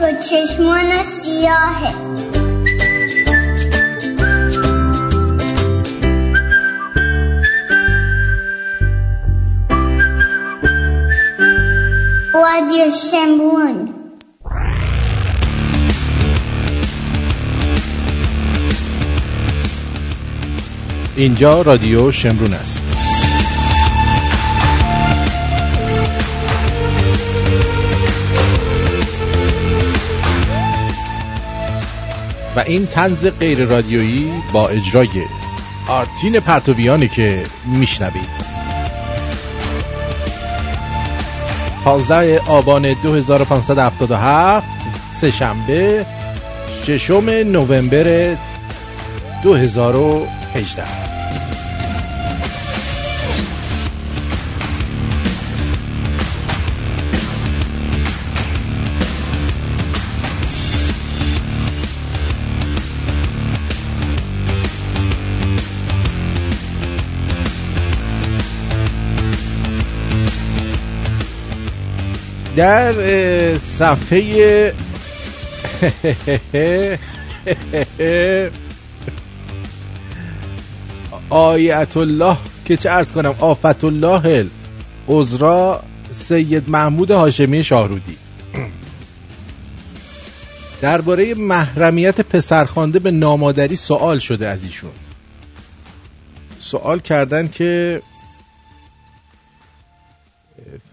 با چشمان سیاهه. رادیو شمرون اینجا رادیو شمرون است. و این تنز غیر رادیویی با اجرای آرتین پرتویانی که میشنوید. 15 آبان 2577 سه شنبه ششم نوامبر 2018 در صفحه آیت الله که چه ارز کنم آفت الله عذرا سید محمود هاشمی شاهرودی. درباره محرمیت پسرخوانده به نامادری سوال شده از ایشون. سوال کردن که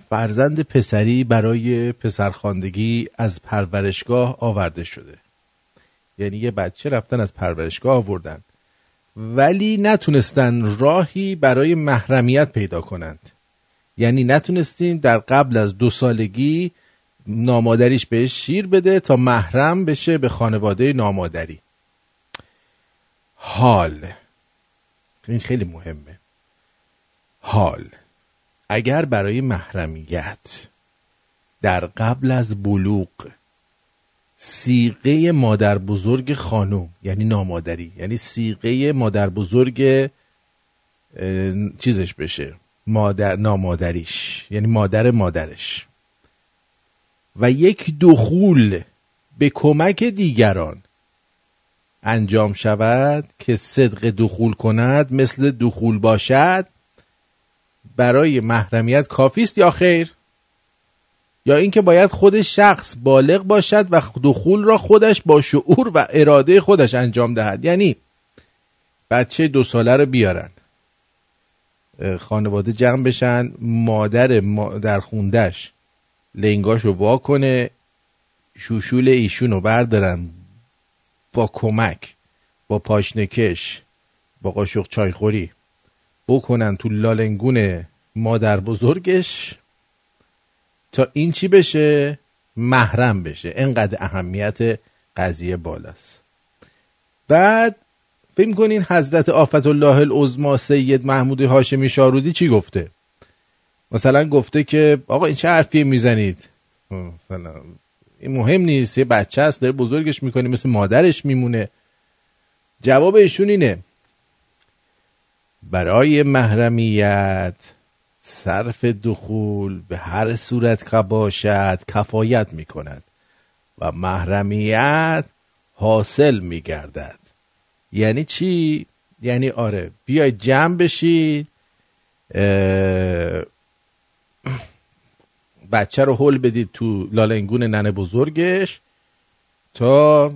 فرزند پسری برای پسرخواندگی از پرورشگاه آورده شده. یعنی یه بچه رفتن از پرورشگاه آوردن. ولی نتونستن راهی برای محرمیت پیدا کنند. یعنی نتونستیم در قبل از دو سالگی نامادریش بهش شیر بده تا محرم بشه به خانواده نامادری. حال. این خیلی مهمه. حال. اگر برای محرمیت در قبل از بلوغ سیغه مادر بزرگ خانم یعنی نامادری یعنی سیغه مادر بزرگ چیزش بشه مادر نامادریش یعنی مادر مادرش. و یک دخول به کمک دیگران انجام شود که صدق دخول کند مثل دخول باشد برای محرمیت کافی است یا خیر؟ یا اینکه باید خود شخص بالغ باشد و دخول را خودش با شعور و اراده خودش انجام دهد. یعنی بچه دو ساله رو بیارن. خانواده جمع بشن مادر در خوندش لنگاشو وا کنه شوشول ایشون رو بردارن با کمک با پاشنکش با قاشق چایخوری. بکنن تو لالنگون مادر بزرگش تا این چی بشه؟ محرم بشه. انقدر اهمیت قضیه بالاست. بعد فکر کنین حضرت آفت الله العظما سید محمود هاشمی شارودی چی گفته؟ مثلا گفته که آقا این چه حرفی می‌زنید؟ مثلا این مهم نیست. یه بچه هست داره بزرگش می‌کنه مثل مادرش میمونه. جواب ایشون اینه. برای محرمیت صرف دخول به هر صورت که باشد کفایت می کند و محرمیت حاصل می گردد یعنی چی؟ یعنی آره بیای جمع بشید بچه رو حل بدید تو لالنگون ننه بزرگش تا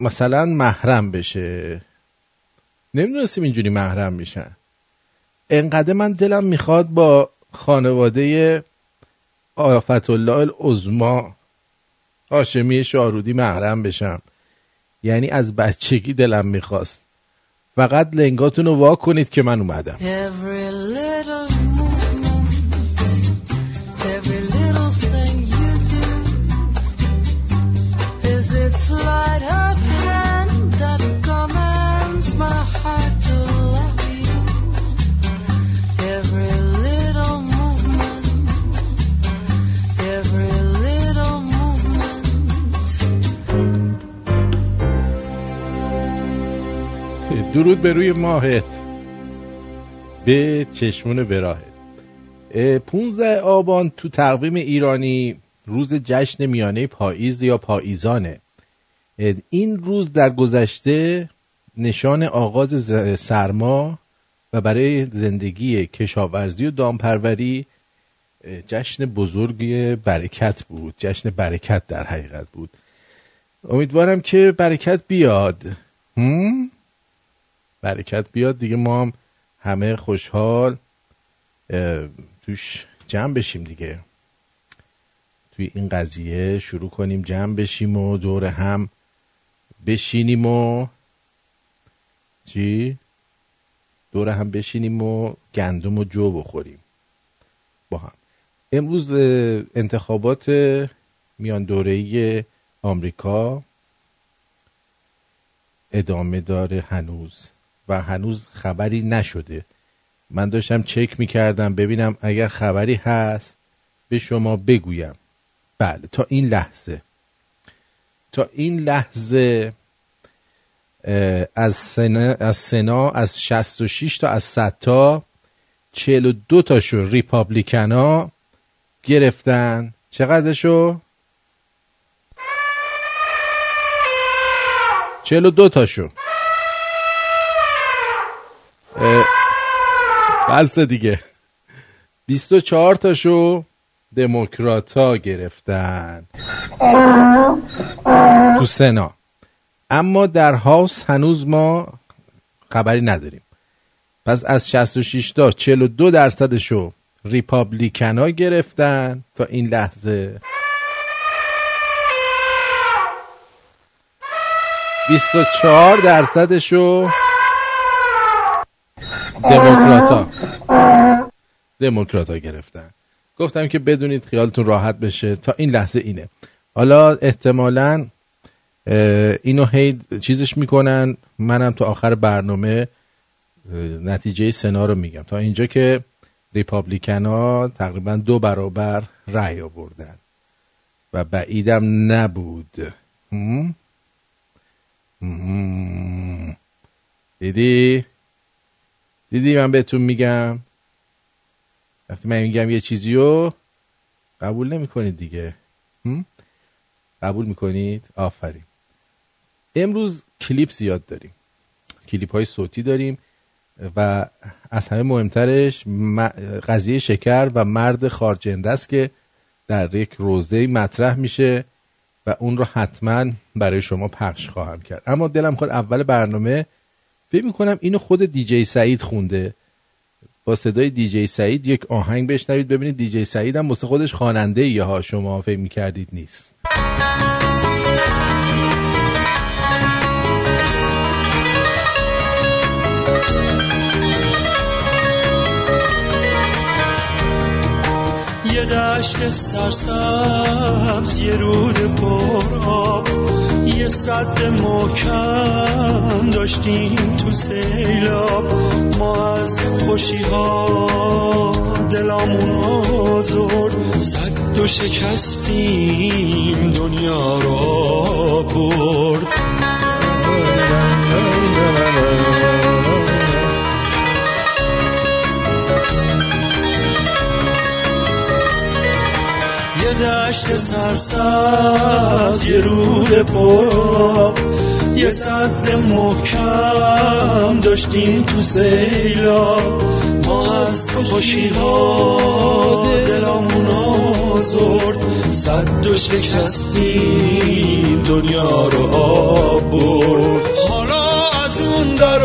مثلا محرم بشه. نمی‌دونستیم اینجوری محرم میشن. انقدر من دلم می‌خواد با خانواده آفت الله العظما هاشمی شارودی محرم بشم. یعنی از بچگی دلم می‌خواست. فقط لنگاتون رو وا کنید که من اومدم. درود به روی ماهت. به چشمون براهت 15 آبان تو تقویم ایرانی روز جشن میانه پاییز یا پاییزانه. این روز در گذشته نشان آغاز سرما و برای زندگی کشاورزی و دامپروری جشن بزرگی برکت بود. جشن برکت در حقیقت بود. امیدوارم که برکت بیاد. برکت بیاد. دیگه ما هم همه خوشحال توش جمع بشیم دیگه. توی این قضیه شروع کنیم جمع بشیم و دور هم بشینیم و چی؟ دور هم بشینیم و گندم و جو بخوریم با هم. امروز انتخابات میان دورهی آمریکا ادامه داره هنوز. و هنوز خبری نشده. من داشتم چک می‌کردم ببینم اگر خبری هست به شما بگویم. بله تا این لحظه. تا این لحظه از سنا از سنا از 66 تا از 100 تا 42 تاشو ریپابلیکنا گرفتن. چقدرشو؟ 42 تاشو. بس دیگه. 24 تاشو دموکراتا گرفتن. تو سنا. اما در هاوس هنوز ما خبری نداریم. پس از 66 تا 42 درصدشو ریپابلیکن گرفتن تا این لحظه. 24 درصدشو دموکراتا. دموکراتا گرفتن. گفتم که بدونید خیالتون راحت بشه. تا این لحظه اینه. حالا احتمالا اینو هی چیزش می‌کنن. منم تو آخر برنامه نتیجه سنا رو میگم. تا اینجا که ریپابلیکن ها تقریبا دو برابر رأی آوردن. و بعیدم نبود. دیدی؟ دیدی من بهتون میگم؟ وقتی من میگم یه چیزی رو قبول نمی‌کنید دیگه. قبول می‌کنید؟ آفرین. امروز کلیپ زیاد داریم. کلیپ های صوتی داریم و از همه مهمترش قضیه شکر و مرد خارجنده است که در یک روزه مطرح میشه و اون رو حتما برای شما پخش خواهم کرد. اما دلم خود اول برنامه فکر می‌کنم اینو خود دیجی سعید خونده. با صدای دیجی سعید یک آهنگ بشنوید ببینید دیجی سعید هم مثل خودش خواننده ها شما فکر می‌کردید نیست. یه دشت سرسبز یه رود پر آب. یه صد محکم داشتیم تو سیلاب. ما از خوشی ها دلامون آزرد. صد و شکستیم دنیا را برد. دشت سرسبز یه رود پر یه صد محکم داشتیم تو سیلا ما از خوشی ها دلامون آزرد صد و شکستیم دنیا رو آب برد. حالا از اون در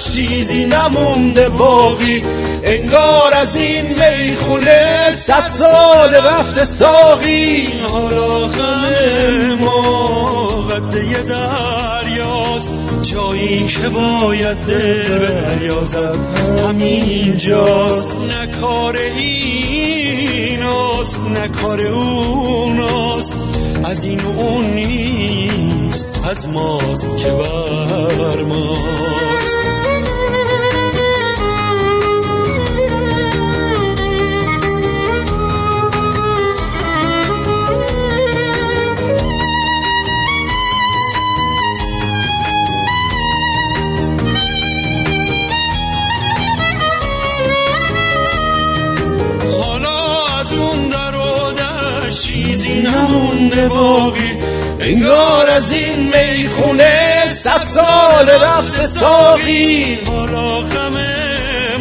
دشت چیزی نمونده باقی. انگار از این می‌خونه صد سال رفته ساقی. حالا غم ما قده دریاست. جایی که باید دل به دریا زد همین جاست. نکار ایناست نکار اوناست. از این اون نیست از ماست که بر ماست نمونده باقی. انگار از این می‌خونه صد سال رفته ساقی. حالا غم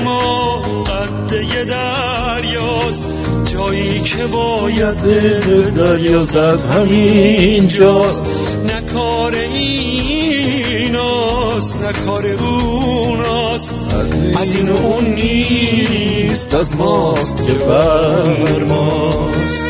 ما قده دریاست. جایی که باید به دریا زد همین جاست نه کار ایناست نه کار اوناست. از این اون نیست از ماست که بر ماست.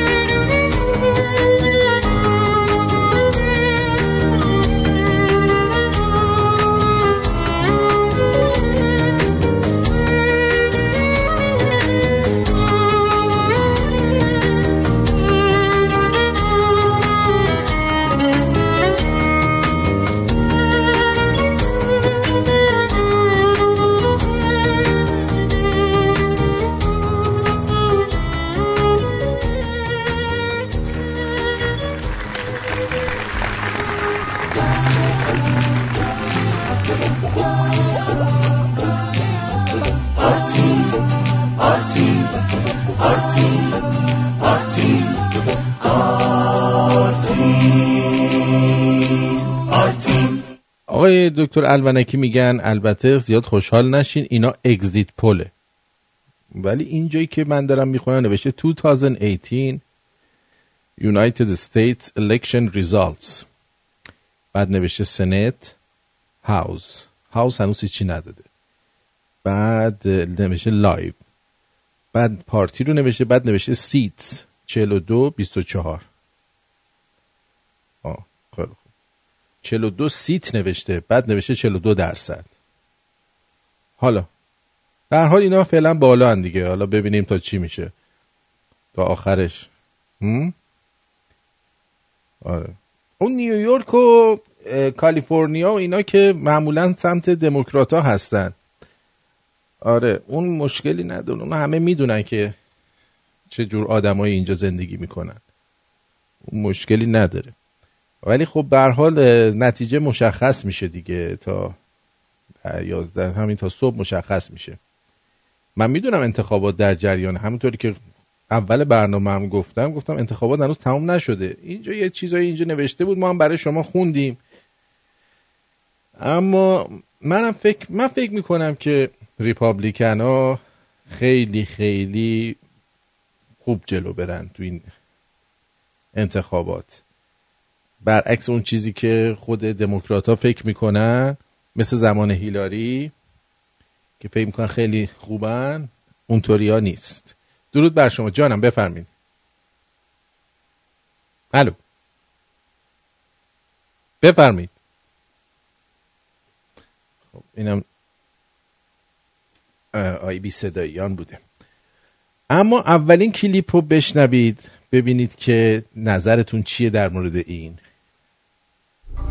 آقای دکتر الونکی میگن البته زیاد خوشحال نشین اینا exit poll ه ولی اینجایی که من دارم می‌خونم نوشته 2018 United States Election Results. بعد نوشته Senate House House هنوز چی نداده. بعد نوشته live بعد party رو نوشته بعد نوشته seats 42 24 آه. 42 سیت نوشته. بعد نوشته 42 درصد. حالا در حال اینا فعلا بالا هن دیگه. حالا ببینیم تا چی میشه. تا آخرش. هم؟ آره. اون نیویورک و کالیفرنیا و اینا که معمولا سمت دموکرات ها هستن. آره اون مشکلی نداره. اون همه می‌دونن که چه جور آدمایی اینجا زندگی می‌کنن. اون مشکلی نداره. ولی خب به حال نتیجه مشخص میشه دیگه تا یازده همین تا صبح مشخص میشه. من می‌دونم انتخابات در جریان همونطوری که اول برنامه هم گفتم گفتم انتخابات هنوز تمام نشده. اینجا یه چیزایی اینجا نوشته بود ما هم برای شما خوندیم. اما منم فکر من فکر می‌کنم که ریپابلیکن ها خیلی خیلی خوب جلو برن تو این انتخابات. برعکس اون چیزی که خود دموکرات ها فکر می‌کنن مثل زمان هیلاری که فکر می‌کنن خیلی خوبن اونطوری ها نیست. درود بر شما. جانم بفرمین. الو بفرمید خب اینم آی بی صداییان بوده. اما اولین کلیپ رو بشنوید ببینید که نظرتون چیه در مورد این.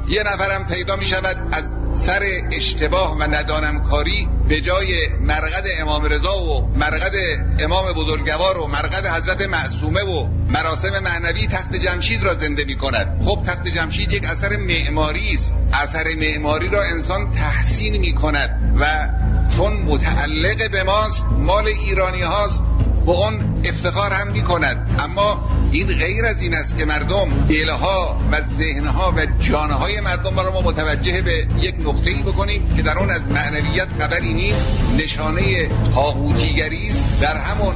یه نفرم پیدا می شود از سر اشتباه و ندانمکاری به جای مرقد امام رضا و مرقد امام بزرگوار و مرقد حضرت معصومه و مراسم معنوی تخت جمشید را زنده می کند. خب تخت جمشید یک اثر معماری است. اثر معماری را انسان تحسین می کند و چون متعلق به ماست مال ایرانی هاست به اون افتخار هم می کند اما این غیر از این است که مردم دلها و ذهنها و جانهای مردم را ما متوجه به یک نقطه ای بکنیم که در اون از معنویت خبری نیست نشانه تاغوتیگری است. در همون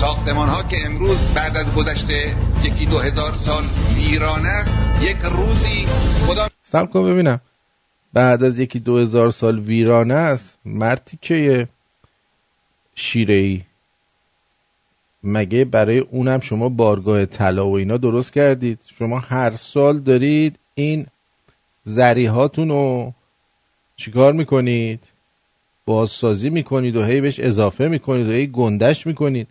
ساختمان ها که امروز بعد از گذشته یکی دو هزار سال ویران است یک روزی خدا سب کن ببینم. بعد از یکی دو هزار سال ویرانه است مرتی که شیره ای مگه برای اونم شما بارگاه طلا و اینا درست کردید؟ شما هر سال دارید این زریحاتون رو چیکار می‌کنید؟ بازسازی می‌کنید و هی بهش اضافه می‌کنید و هی گندش می‌کنید.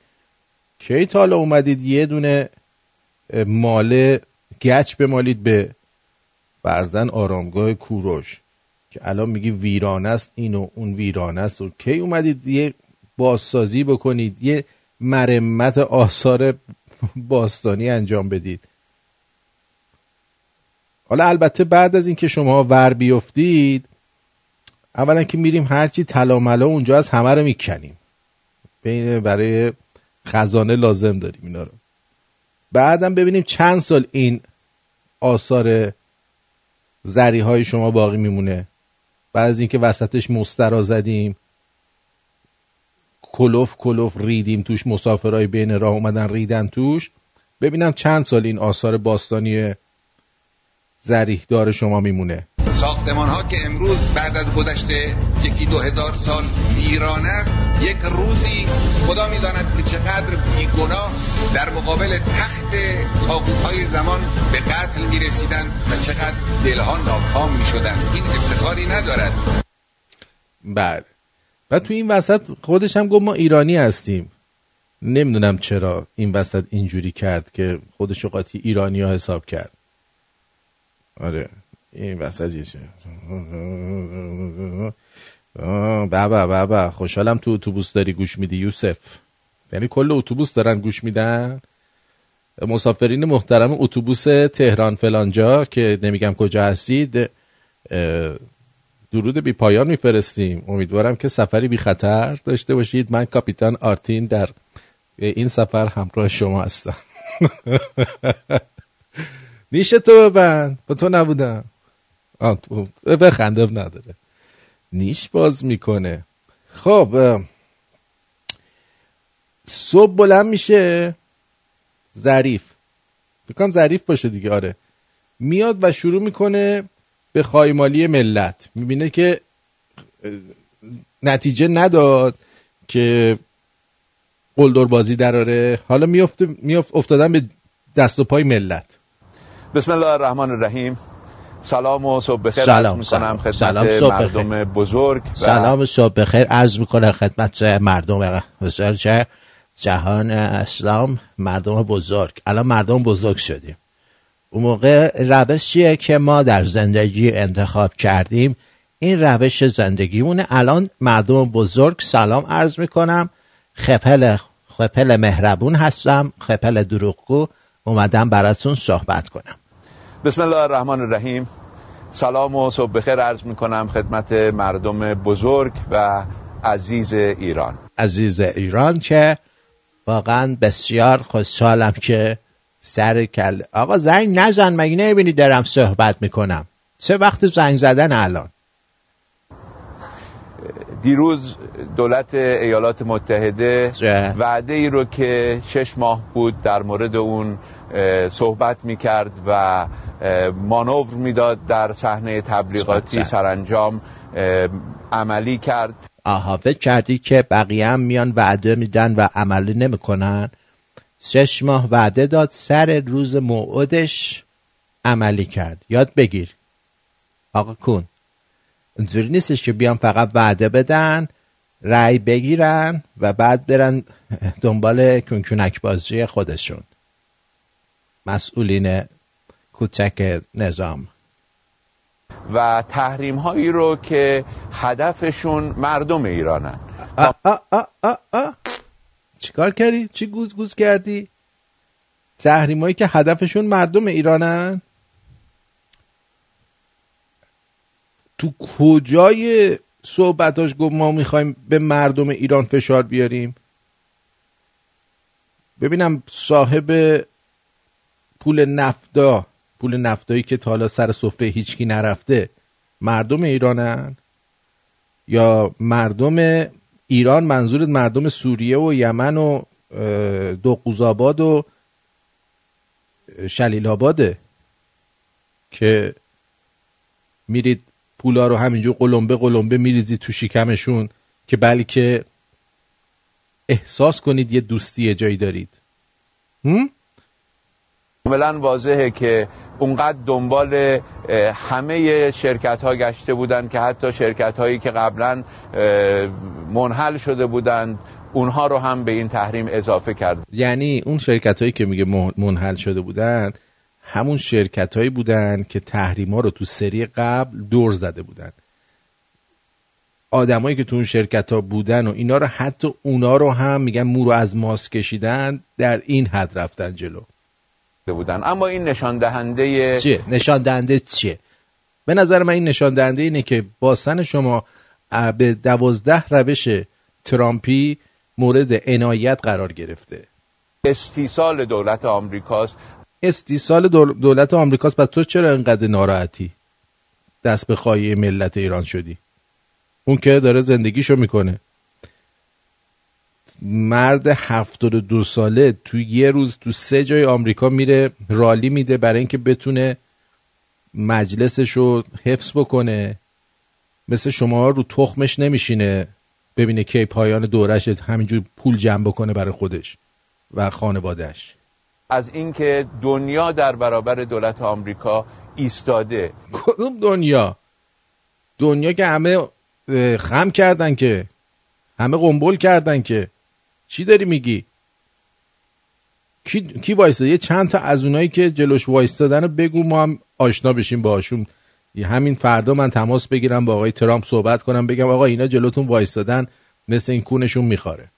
کی تالا اومدید یه دونه ماله گچ بمالید به برزن آرامگاه کوروش که الان میگی ویرانه است اینو اون ویرانه است. و کی اومدید یه بازسازی بکنید یه مرمت آثار باستانی انجام بدید. حالا البته بعد از اینکه شما ور بیفتید اولا که میریم هرچی طلا اونجا از همه رو می‌کنیم. بین برای خزانه لازم داریم اینا رو. بعدم ببینیم چند سال این آثار زری های شما باقی میمونه. بعد از اینکه وسطش مسترا زدیم کلوف کلوف ریدیم توش مسافرهای بین راه اومدن ریدن توش. ببینم چند سال این آثار باستانی زریح دار شما میمونه. ساختمان ها که امروز بعد از گذشته یکی دو هزار سال ویران است یک روزی خدا می‌داند که چقدر بیگناه در مقابل تخت تاقوت های زمان به قتل می رسیدن و چقدر دلها ناکام می شدن. این افتخاری ندارد. بله. و تو این وسط خودش هم گفت ما ایرانی هستیم. نمی‌دونم چرا این وسط اینجوری کرد که خودشو قاطی ایرانی ها حساب کرد. آره این وسط یه چه بابا بابا خوشحالم تو اتوبوس داری گوش میدی یوسف. یعنی کل اتوبوس دارن گوش میدن؟ مسافرین محترم اتوبوس تهران فلانجا که نمیگم کجا هستید درود بی پایان میفرستیم. امیدوارم که سفری بی خطر داشته باشید. من کاپیتان آرتین در این سفر همراه شما هستم. نیش تو ببند. با تو نبودم. بخندم نداره. نیش باز می‌کنه. خب صبح بلند میشه. ظریف. بکنم ظریف باشه دیگه. آره. میاد و شروع می‌کنه به خایمالی ملت. می‌بینه که نتیجه نداد که قلدر بازی دراره. حالا میفته میفت افتادن به دست و پای ملت. بسم الله الرحمن الرحیم. سلام و صبح بخیر. سلام می‌کنم خدمت سلام صبح مردم بخیر. بزرگ و سلام صبح بخیر. عرض می‌کنه خدمت مردم بزرگ جهان اسلام مردم بزرگ. الان مردم بزرگ شدیم. اون موقع روشیه که ما در زندگی انتخاب کردیم؟ این روش زندگیمونه. الان مردم بزرگ سلام عرض می‌کنم. خپل خپل مهربون هستم. خپل دروغگو اومدم براتون صحبت کنم. بسم الله الرحمن الرحیم. سلام و صبح بخیر عرض می‌کنم خدمت مردم بزرگ و عزیز ایران. عزیز ایران که واقعا بسیار خوشحالم که سر کل آقا زنگ نزن مگه نمی‌بینی دارم صحبت می‌کنم سه وقت زنگ زدن الان دیروز دولت ایالات متحده چه؟ وعده ای رو که شش ماه بود در مورد اون صحبت می‌کرد و مانور می‌داد در صحنه تبلیغاتی چه؟ سرانجام عملی کرد آها فکر کردی که بقیه هم میان وعده میدن و عملی نمی‌کنن شش ماه وعده داد سر روز موعودش عملی کرد. یاد بگیر. آقا کن اینجوری نیستش که بیان فقط وعده بدن رأی بگیرن و بعد برن دنبال کنکونک بازی خودشون. مسئولین کوچک نظام. و تحریم هایی رو که هدفشون مردم ایرانن. آ آ آ آ آ. چیکار کردی؟ چی گوز گوز کردی؟ تحریمایی که هدفشون مردم ایرانن تو کجای صحبتاش گفت ما می‌خوایم به مردم ایران فشار بیاریم ببینم صاحب پول نفتا پول نفتایی که تا حالا سر سفره هیچکی نرفته مردم ایرانن یا مردم ایران منظورت مردم سوریه و یمن و اه، دوقوزآباد و شلیل آباده که میرید پولا رو همینجور قلمبه قلمبه میریزید تو شکمشون که بلکه احساس کنید یه دوستی جایی دارید هم؟ کاملا واضحه که اونقدر دنبال همه شرکت ها گشته بودن که حتی شرکت هایی که قبلا منحل شده بودند اونها رو هم به این تحریم اضافه کرد. یعنی اون شرکت هایی که میگه من- منحل شده بودن همون شرکت هایی بودن که تحریم ها رو تو سری قبل دور زده بودن. آدمایی که تو اون شرکت ها بودن و اینا رو حتی اونا رو هم میگن مو رو از ماس کشیدن در این حد رفتن جلو. بودن. اما این نشان دهنده چیه؟ نشان دهنده چیه؟ به نظر من این نشان دهنده اینه که باسن شما به دوازده روش ترامپی مورد عنایت قرار گرفته. استیصال دولت آمریکاست. استیصال دول- دولت آمریکاست. پس تو چرا اینقدر ناراحتی؟ دست به خواهی ملت ایران شدی. اون که داره زندگیشو می‌کنه. مرد 72 ساله تو یه روز تو سه جای آمریکا میره رالی میده برای اینکه بتونه مجلسش رو حفظ بکنه. مثل شما رو تخمش نمیشینه ببینه کی پایان دورش همینجور پول جمع بکنه برای خودش و خانوادهش از اینکه دنیا در برابر دولت آمریکا ایستاده. کدوم دنیا؟ دنیا که همه خم کردن که همه قنبل کردن که. چی داری میگی؟ کی, کی وایستاد یه چند تا از اونایی که جلوش وایستادن رو بگو ما هم آشنا بشیم باهاشون. یه همین فردا من تماس بگیرم با آقای ترامپ صحبت کنم بگم آقا اینا جلوتون وایستادن مثل این کونشون میخواره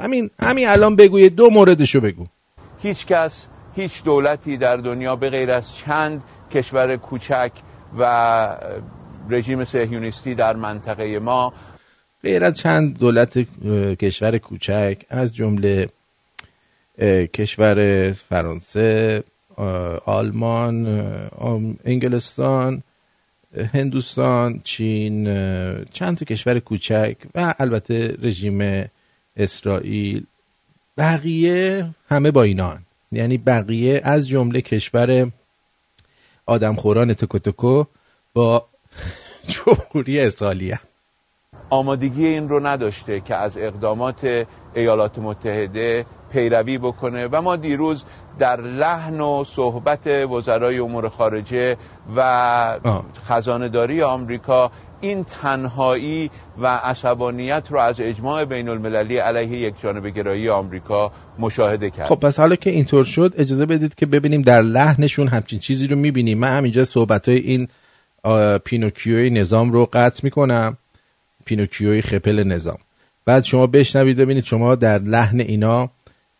همین همین الان بگو یه دو موردشو بگو. هیچ کس هیچ دولتی در دنیا به غیر از چند کشور کوچک و رژیم صهیونیستی در منطقه ما غیر از چند دولت کشور کوچک از جمله کشور فرانسه آلمان انگلستان هندوستان چین چند تا کشور کوچک و البته رژیم اسرائیل بقیه همه با اینان یعنی بقیه از جمله کشور آدمخوران تکو تکو با جمهوری اسرائیلی هم. آمادگی این رو نداشته که از اقدامات ایالات متحده پیروی بکنه. و ما دیروز در لحن و صحبت وزرای امور خارجه و آه. خزانهداری آمریکا این تنهایی و عصبانیت رو از اجماع بین المللی علیه یک جانب گرایی آمریکا مشاهده کرد. خب پس حالا که اینطور شد اجازه بدید که ببینیم در لحنشون همچین چیزی رو می‌بینیم. من همینجا صحبت های این پینوکیوی نظام رو قطع می‌کنم. پینوکیوی خپل نظام بعد شما بشنوید ببینید شما در لحن اینا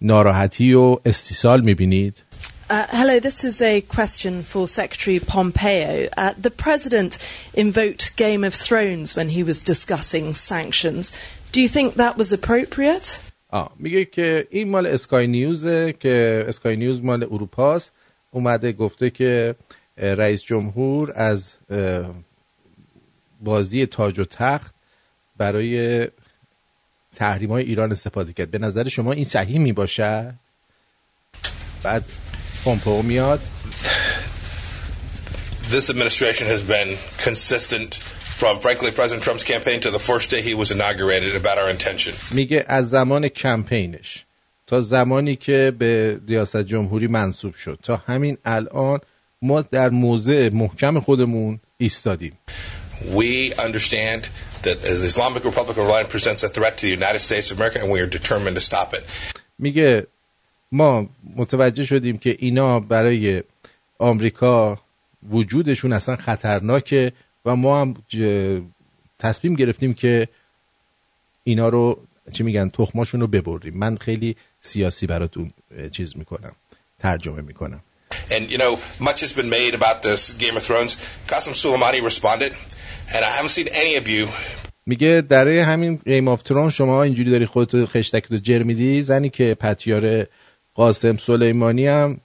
ناراحتی و استیصال می‌بینید Uh, hello, this is a question for Secretary Pompeo. Uh, the President invoked Game of Thrones when he was discussing sanctions. Do you think that was appropriate? آه میگه که این مال اسکای نیوزه که اسکای نیوز مال اروپاست اومده گفته که رئیس جمهور از بازی تاج و تخت برای تحریم های ایران استفاده کرد. به نظر شما این صحیح می باشد بعد پومپئو میاد. This administration has been consistent from, frankly, President Trump's campaign to the first day he was inaugurated about our intention. میگه از زمان کمپینش تا زمانی که به ریاست جمهوری منصوب شد. تا همین الان ما در موضع محکم خودمون ایستادیم. We understand that the Islamic Republic of Iran presents a threat to the United States of America, and we are determined to stop it. میگه ما متوجه شدیم که اینا برای آمریکا وجودشون اصلا خطرناکه و ما هم تصمیم گرفتیم که اینا رو چی میگن تخماشون رو ببریم من خیلی سیاسی براتون چیز می‌کنم ترجمه می‌کنم And, you know, much has been made about this Game of Thrones. Qasem Soleimani responded, and I haven't seen any of you. میگه در همین گیم آف ترون شما اینجوری داری خودتو خشتک تو جر میدی؟ زنی که پتیار قاسم سلیمانی هم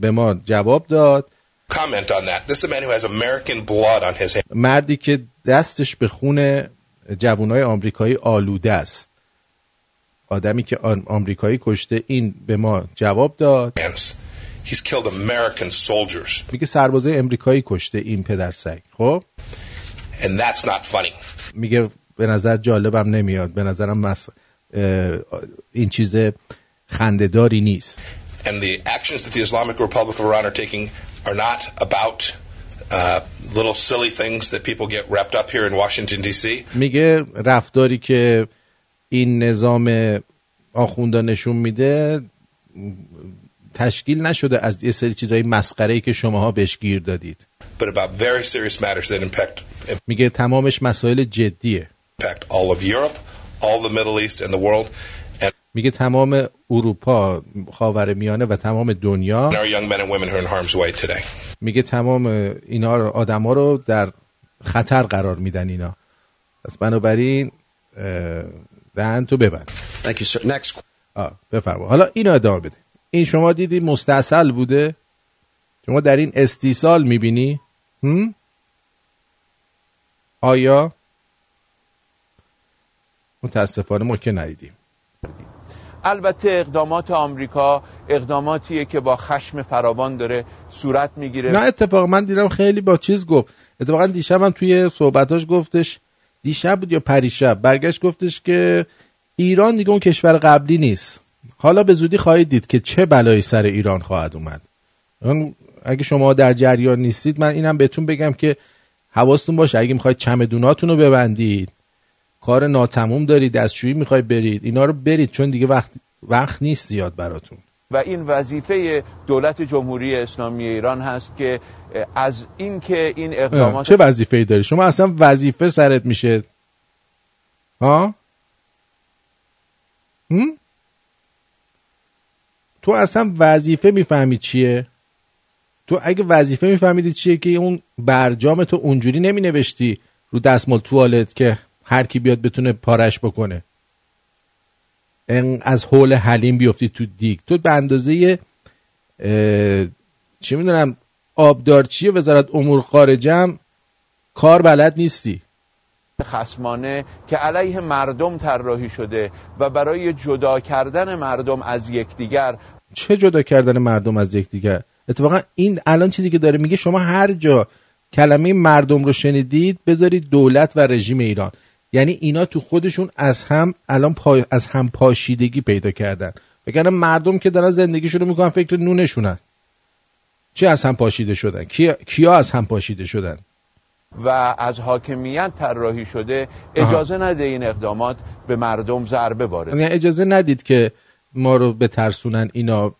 به ما جواب داد. Comment on that. This is a man who has American blood on his hands. مردی که دستش به خون جوانای آمریکایی آلوده است. آدمی که آمریکایی کشته این به ما جواب داد. He's killed American soldiers, میگه سربازای امریکایی کشته این پدر سگ. خب؟ And that's not funny. میگه به نظر جالبم نمیاد به نظرم مس... این چیز خندهداری نیست And the actions that the Islamic Republic of Iran are taking are not about uh, little silly things that people get wrapped up here in Washington, D.C. میگه رفتاری که این نظام آخوندا نشون میده تشکیل نشده از یه سری چیزای مسخره که شماها بهش گیر دادید but about very serious matters that impact میگه تمامش مسائل جدیه. impact all of Europe, all the Middle East, and the world, and میگه تمام اروپا خاور میانه و تمام دنیا our young men and women who are in harm's way today. میگه تمام اینا رو آدما رو در خطر قرار میدن اینا. پس بنابراین دهن تو ببند. Thank you, sir. Next. بفرما. حالا اینو ادامه بده. این شما دیدی مستاصل بوده؟ شما در این استیصال می‌بینی؟ هم؟ آیا؟ متاسفانه ما که ندیدیم. البته اقدامات آمریکا اقداماتیه که با خشم فراوان داره صورت می‌گیره. نه اتفاقا من دیدم خیلی با چیز گفت. اتفاقا دیشب هم توی صحبتاش گفتش دیشب بود یا پریشب برگشت گفتش که ایران دیگه اون کشور قبلی نیست. حالا به زودی خواهید دید که چه بلایی سر ایران خواهد اومد. اگه شما در جریان نیستید من اینم بهتون بگم که حواستون باشه. اگه می‌خواید چمدوناتون رو ببندید کار ناتموم دارید دستشویی می‌خواید برید اینا رو برید چون دیگه وقت وقت نیست زیاد براتون. و این وظیفه دولت جمهوری اسلامی ایران هست که از اینکه این اقدامات چه وظیفه ای داری؟ شما اصلا وظیفه سرت میشه. ها؟ هم؟ تو اصلا وظیفه می‌فهمی چیه؟ تو اگه وظیفه میفهمیدی چیه که اون برجام تو اونجوری نمی نوشتی رو دستمال توالت که هر کی بیاد بتونه پارش بکنه. از حول حلیم بیفتی تو دیگ. تو به اندازه اه، چی می‌دونم آبدارچی وزارت امور خارجه هم کار بلد نیستی. خسمانه که علیه مردم طراحی شده و برای جدا کردن مردم از یکدیگر. چه جدا کردن مردم از یکدیگر؟ اتفاقا این الان چیزی که داره میگه شما هر جا کلمه مردم رو شنیدید بذارید دولت و رژیم ایران. یعنی اینا تو خودشون از هم الان پا... از هم پاشیدگی پیدا کردن. وگرنه مردم که دارن زندگیشون رو می‌کنن فکر نونشونن. چه از هم پاشیده شدن؟ کیا, کیا از هم پاشیده شدن؟ و از حاکمیت طراحی شده اجازه نده این اقدامات به مردم ضربه وارد یعنی اجازه ندید که ما رو بترسونن اینا اه،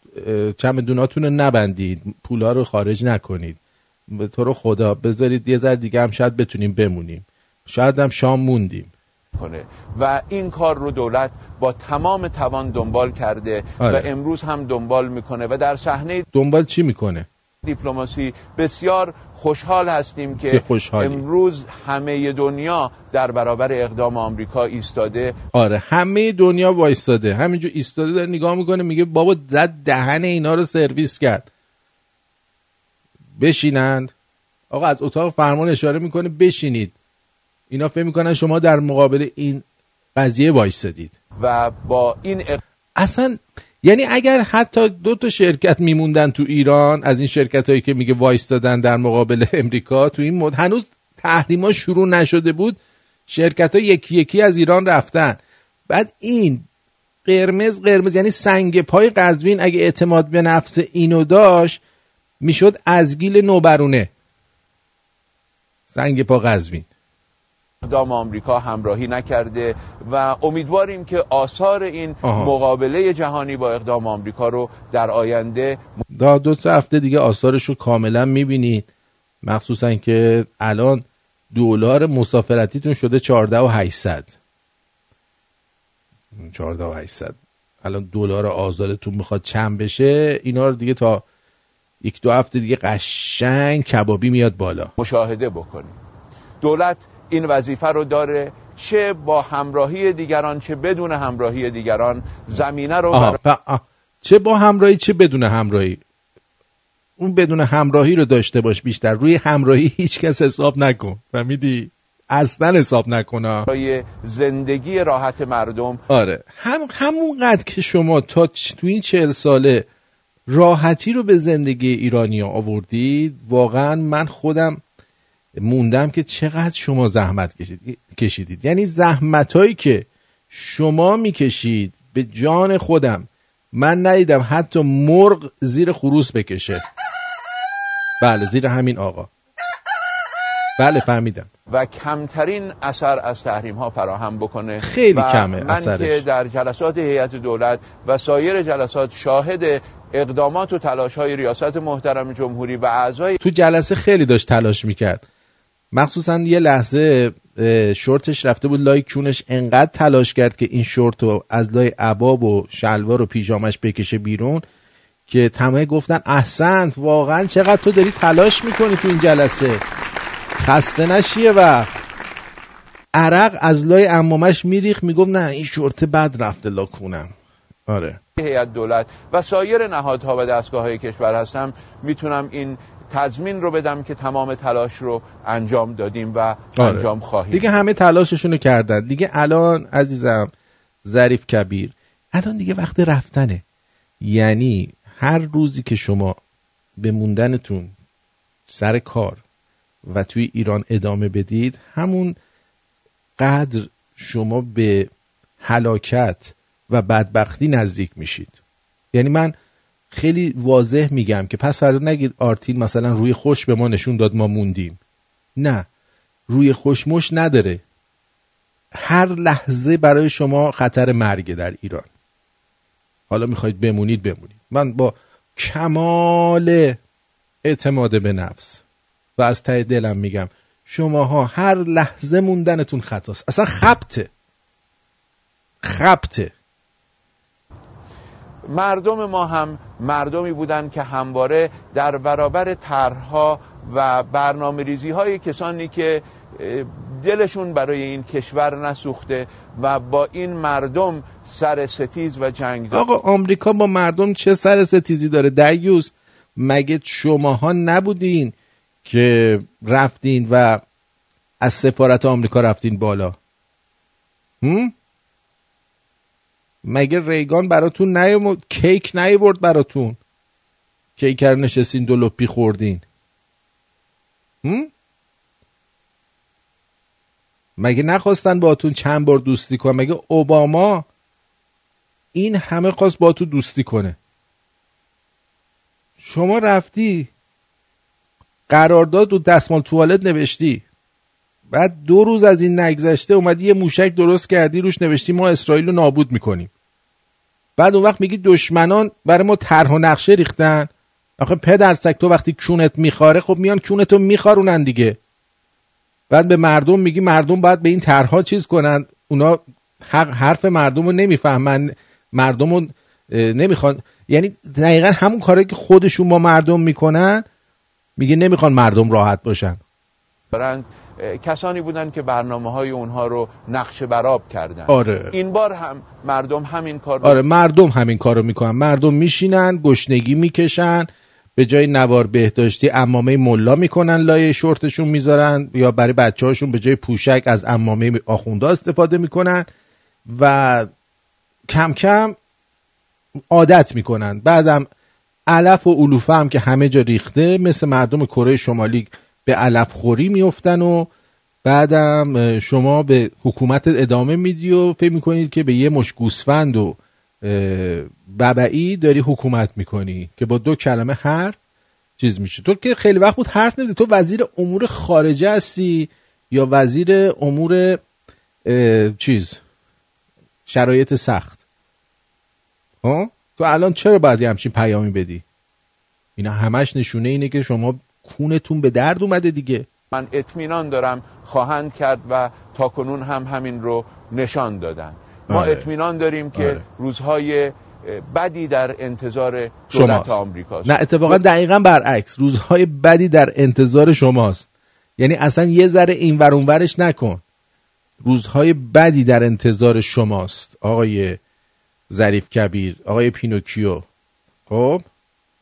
چمدوناتون رو نبندید. پولا رو خارج نکنید. به تو رو خدا بذارید یه ذره دیگه هم شاید بتونیم بمونیم. شاید هم شام موندیم. کنه. و این کار رو دولت با تمام توان دنبال کرده آره. و امروز هم دنبال می‌کنه و در صحنه دنبال چی می‌کنه؟ دیپلماسی بسیار خوشحال هستیم که خوشحالی. امروز همه دنیا در برابر اقدام آمریکا ایستاده. آره همه دنیا وایستاده. همینجور ایستاده داره نگاه می‌کنه میگه بابا زد دهن اینا رو سرویس کرد. بشینند. آقا از اتاق فرمان اشاره می‌کنه بشینید. اینا فکر می‌کنن شما در مقابل این قضیه وایستادید. و با این اق- اصلا یعنی اگر حتی دو تا شرکت میموندن تو ایران از این شرکت هایی که میگه وایستادن در مقابل امریکا تو این مد هنوز تحریما شروع نشده بود شرکت ها یکی یکی از ایران رفتن. بعد این قرمز قرمز یعنی سنگ پای قزوین اگه اعتماد به نفس اینو داشت می‌شد ازگیل نوبرونه. سنگ پا قزوین. اقدام آمریکا همراهی نکرده و امیدواریم که آثار این آها. مقابله جهانی با اقدام آمریکا رو در آینده دا دو سه هفته دیگه آثارش رو کاملا می‌بینید. مخصوصا که الان دلار مسافرتیتون شده 14 و 800 14 و 800 الان دلار آزادتون می‌خواد چند بشه اینا رو دیگه تا یک دو هفته دیگه قشنگ کبابی میاد بالا. مشاهده بکنیم. دولت این وظیفه رو داره چه با همراهی دیگران چه بدون همراهی دیگران زمینه رو آها برای ف- آه. چه با همراهی چه بدون همراهی؟ اون بدون همراهی رو داشته باش بیشتر. روی همراهی هیچ کس حساب نکن. فهمیدی؟ اصلا حساب نکنه زندگی راحت مردم. آره. هم همونقدر که شما تا تو این چهل ساله راحتی رو به زندگی ایرانی آوردید واقعا من خودم موندم که چقدر شما زحمت کشید- کشیدید. یعنی زحمت هایی که شما می‌کشید به جان خودم من ندیدم حتی مرغ زیر خروس بکشه. بله زیر همین آقا. بله فهمیدم. و کمترین اثر از تحریم ها فراهم بکنه. خیلی کمه من اثرش. که در جلسات هیئت دولت و سایر جلسات شاهد اقدامات و تلاش های ریاست محترم جمهوری و اعضای تو جلسه خیلی داشت تلاش می‌کرد. مخصوصا یه لحظه شورتش رفته بود لای کونش انقدر تلاش کرد که این شورت رو از لای عباب و شلوار و پیژامش بکشه بیرون که تمام گفتن احسنت واقعا چقدر تو داری تلاش می‌کنی تو این جلسه؟ خسته نشیه و عرق از لای امامش میریخ می‌گفت نه این شورت بد رفته لا کونم. آره. هیئت دولت و سایر نهادها و دستگاه های کشور هستم می‌تونم این تضمین رو بدم که تمام تلاش رو انجام دادیم و آره. انجام خواهیم. دیگه همه تلاششون رو کردن. دیگه الان عزیزم ظریف کبیر الان دیگه وقت رفتنه. یعنی هر روزی که شما به موندنتون سر کار و توی ایران ادامه بدید همون قدر شما به هلاکت و بدبختی نزدیک میشید. یعنی من خیلی واضح میگم که پس فردا نگید آرتین مثلا روی خوش به ما نشون داد ما موندیم. نه روی خوشمش نداره. هر لحظه برای شما خطر مرگه در ایران. حالا می‌خواید بمونید بمونید. من با کمال اعتماد به نفس و از ته دلم میگم شماها هر لحظه موندنتون خطاست. اصلا خبته خبته مردم ما هم مردمی بودند که همواره در برابر طرحها و برنامه ریزی های کسانی که دلشون برای این کشور نسوخته و با این مردم سر ستیز و جنگ داشت آقا آمریکا با مردم چه سر ستیزی داره؟ دیوز مگه شماها نبودین که رفتین و از سفارت آمریکا رفتین بالا؟ هم؟ مگه ریگان براتون نیومد کیک نیورد براتون. کیک رو نشستین دو لپی خوردین. هم؟ مگه نخواستن باتون چند بار دوستی کنن؟ مگه اوباما این همه خواست با تو دوستی کنه؟ شما رفتی؟ قرارداد رو دستمال توالت نوشتی؟ بعد دو روز از این نگذشته اومدی یه موشک درست کردی روش نوشتی ما اسرائیل رو نابود می‌کنیم. بعد اون وقت میگی دشمنان برای ما طرح و نقشه ریختن. آخه پدر تو وقتی کونت میخاره خب میان کونتو میخارونن دیگه. بعد به مردم میگی مردم باید به این طرحها چیز کنن. اونا حق حرف مردم رو نمی‌فهمن. مردم رو نمی‌خوان. یعنی دقیقا همون کاری که خودشون با مردم می‌کنن میگه نمی‌خوان مردم راحت باشن. اه، کسانی بودند که برنامه های اونها رو نقشه براب کردن. آره. این بار هم مردم همین کار رو آره مردم همین کارو می‌کنن. مردم میشینن گشنگی می‌کشن به جای نوار بهداشتی امامه ملا می‌کنن لای شورتشون می‌ذارن یا برای بچه هاشون به جای پوشک از امامه آخونده استفاده می‌کنن و کم کم عادت می‌کنن. بعدم علف و علوفه هم که همه جا ریخته مثل مردم کره شمالی به علف خوری میفتن و بعدم شما به حکومت ادامه میدی و فکر می‌کنید که به یه مش گوسفند و ببعی داری حکومت می‌کنی که با دو کلمه هر چیز میشه. تو که خیلی وقت بود حرف نمیدی تو وزیر امور خارجه هستی یا وزیر امور چیز شرایط سخت؟ ها؟ تو الان چرا باید همچین پیامی بدی؟ اینا همش نشونه اینه که شما کونتون به درد اومده دیگه. من اطمینان دارم خواهند کرد و تا کنون هم همین رو نشان دادن. ما آره. اطمینان داریم که آره. روزهای بدی در انتظار دولت شماست. آمریکاست. نه اتفاقا دقیقا برعکس. روزهای بدی در انتظار شماست. یعنی اصلا یه ذره این ور اون ورش نکن. روزهای بدی در انتظار شماست. آقای ظریف کبیر آقای پینوکیو. خب؟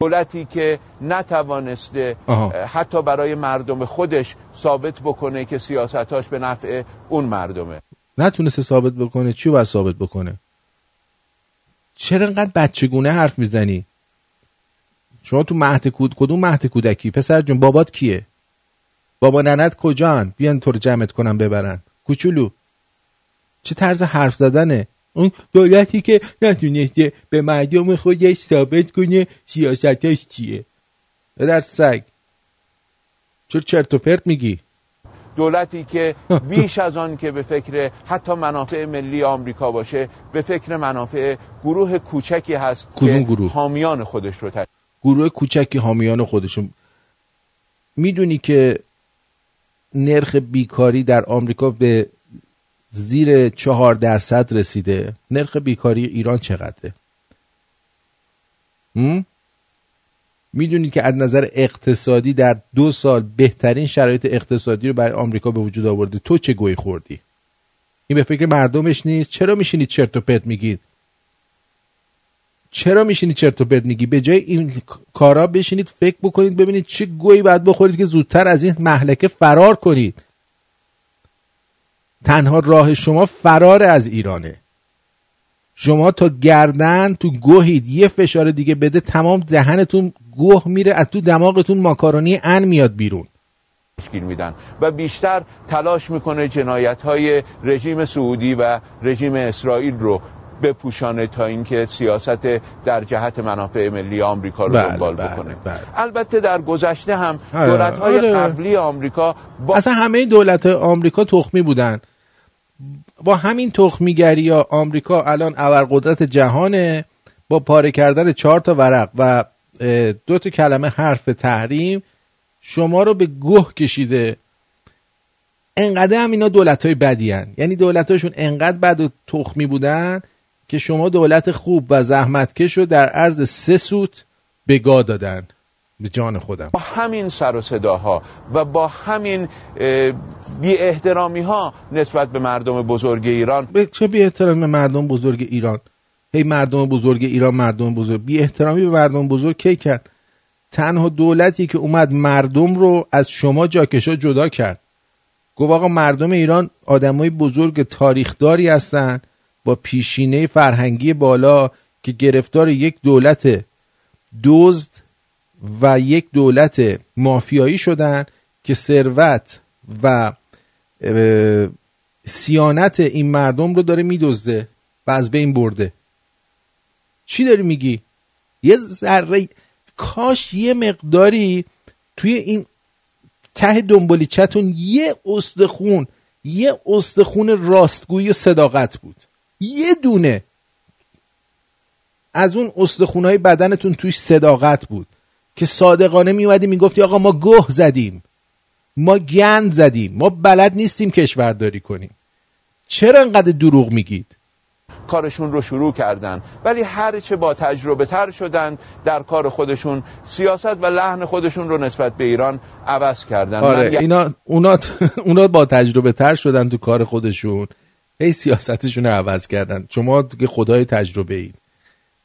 دولتی که نتوانسته آها. حتی برای مردم خودش ثابت بکنه که سیاستاش به نفع اون مردمه. نتونسته ثابت بکنه چی باید ثابت بکنه؟ چرا انقدر بچگونه حرف می‌زنی؟ شما تو مهد کود کدوم مهد کودکی؟ پسر جون بابات کیه؟ بابا ننت کجان؟ بیان تو رو جمعت کنم ببرن. کوچولو. چه طرز حرف زدنه؟ اون دولتی که نتونسته به مردم خودش ثابت کنه سیاستاش چیه. در سگ چرا چرت و پرت میگی؟ دولتی که بیش از آن که به فکر حتی منافع ملی آمریکا باشه به فکر منافع گروه کوچکی هست که گروه؟ حامیان خودش رو تشکیل گروه کوچکی حامیان خودشون. می‌دونی که نرخ بیکاری در آمریکا به زیر چهار درصد رسیده. نرخ بیکاری ایران چقدره؟ می‌دونید که از نظر اقتصادی در دو سال بهترین شرایط اقتصادی رو برای آمریکا به وجود آورده. تو چه گوی خوردی؟ این به فکر مردمش نیست. چرا میشینید چرت و پرت میگید؟ چرا میشینید چرت و پرت میگی به جای این کارا بشینید فکر بکنید ببینید چه گویی باید بخورید که زودتر از این محلکه فرار کنید. تنها راه شما فرار از ایرانه. شما تا گردن تو گوهید یه فشار دیگه بده تمام دهنتون گوه میره از تو دماغتون ماکارونی ان میاد بیرون. تشکیل میدن. و بیشتر تلاش می‌کنه جنایت های رژیم سعودی و رژیم اسرائیل رو بپوشانه تا اینکه سیاست در جهت منافع ملی آمریکا رو بله، دنبال بله، بکنه بله. البته در گذشته هم آره، دولت های آره. قبلی آمریکا با اصلا همه دولت آمریکا تخمی بودن با همین تخمیگری ها آمریکا الان ابرقدرت جهانه با پاره کردن چهار تا ورق و دو تا کلمه حرف تحریم شما رو به گوه کشیده انقدر هم اینا دولت های بدی هن. یعنی دولت هاشون انقدر بد و تخمی بودن که شما دولت خوب و زحمتکش رو در عرض سه سوت به گاه دادن. به جان خودم. با همین سر و صداها و با همین بی احترامی ها نسبت به مردم بزرگ ایران. به چه بی احترامی مردم بزرگ ایران؟ هی مردم بزرگ ایران مردم بزرگ. بی احترامی به مردم بزرگ کی کرد؟ تنها دولتی که اومد مردم رو از شما جاکشا جدا کرد. گفت آقا مردم ایران آدمای بزرگ تاریخداری هستند با پیشینه فرهنگی بالا که گرفتار یک دولت دزد و یک دولت مافیایی شدن که ثروت و سیانت این مردم رو داره میدزده و از بین برده. چی داری میگی؟ یه ذره کاش یه مقداری توی این ته دنبالیچتون یه استخون یه استخون راستگویی و صداقت بود. یه دونه از اون استخونهای بدنتون توش صداقت بود که صادقانه میومدی می‌گفتی آقا ما گه زدیم ما گند زدیم ما بلد نیستیم کشورداری کنیم. چرا انقدر دروغ میگید؟ کارشون رو شروع کردن ولی هرچه با تجربه تر شدند در کار خودشون سیاست و لحن خودشون رو نسبت به ایران عوض کردن. آره اینا اونا اونا با تجربه تر شدن تو کار خودشون. هی سیاستشون رو عوض کردن. شما که خدای تجربه اید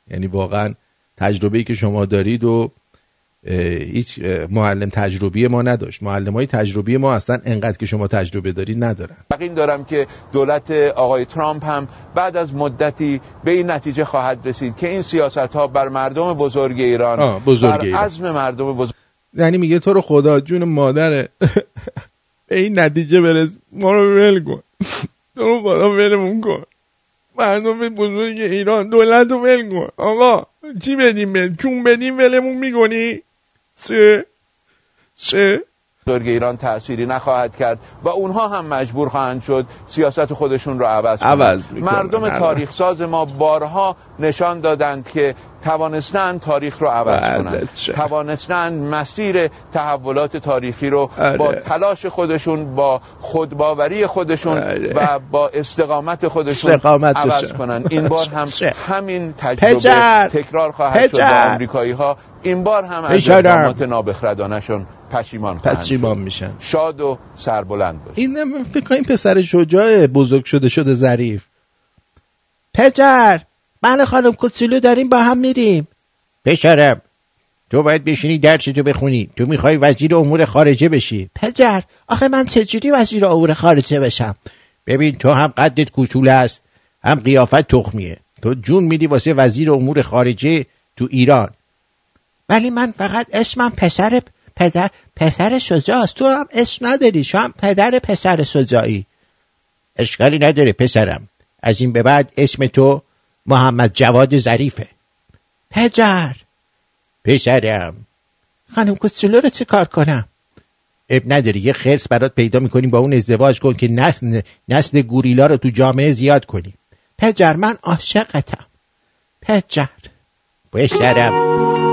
یعنی واقعا تجربه ای که شما دارید و هیچ معلم تجربی ما نداشت. معلم های تجربی ما اصلا انقدر که شما تجربه دارید ندارن. یقین دارم که دولت آقای ترامپ هم بعد از مدتی به این نتیجه خواهد رسید که این سیاست ها بر مردم بزرگ ایران بزرگ بر ایران. عزم مردم بزرگ یعنی میگه تو رو خدا جون مادره. به این نتیجه برس. ما رو ول کن. تو رو خدا ولمون کن مردم بزرگ ایران دولت رو ول کن. آقا چی بدیم به؟ چون بدیم ولمون می‌کنی؟ سه. سه. بزرگ ایران تأثیری نخواهد کرد. و اونها هم مجبور خواهند شد سیاست خودشون رو عوض کنند. عوض. مردم. تاریخ ساز ما بارها نشان دادند که توانستند تاریخ رو عوض بله، کنند چه. توانستند مسیر تحولات تاریخی رو آره. با تلاش خودشون با خودباوری خودشون آره. و با استقامت خودشون. عوض کنند این بار هم. همین تجربه پجر. تکرار خواهد شد. با آمریکایی ها این بار هم از. اقدامات نابخردانشون پشیمان. پشیمان میشن شاد و سربلند باش این فکر این پسر شجاع بزرگ شده شده ظریف پجر من خانم کوچولو داریم با هم میریم. پسرم تو باید بشینی درستو بخونی. تو می‌خوای وزیر امور خارجه بشی. پجر آخه من چجوری وزیر امور خارجه بشم؟ ببین تو هم قدت کوچولو است هم قیافت تخمیه. تو جون میدی واسه وزیر امور خارجه تو ایران. ولی من فقط اسمم پسر پدر پسر شجاع است تو هم اسم نداری شو هم پدر پسر شجاعی. اشکالی نداره پسرم. از این به بعد اسم تو محمد جواد ظریفه. پجر پسرم خانم کوچولو رو چه کار کنم؟ اب نداری یه خرس برات پیدا می‌کنیم با اون ازدواج کن که نسل, نسل گوریلا رو تو جامعه زیاد کنیم. پجر من عاشقتم. پجر پسرم.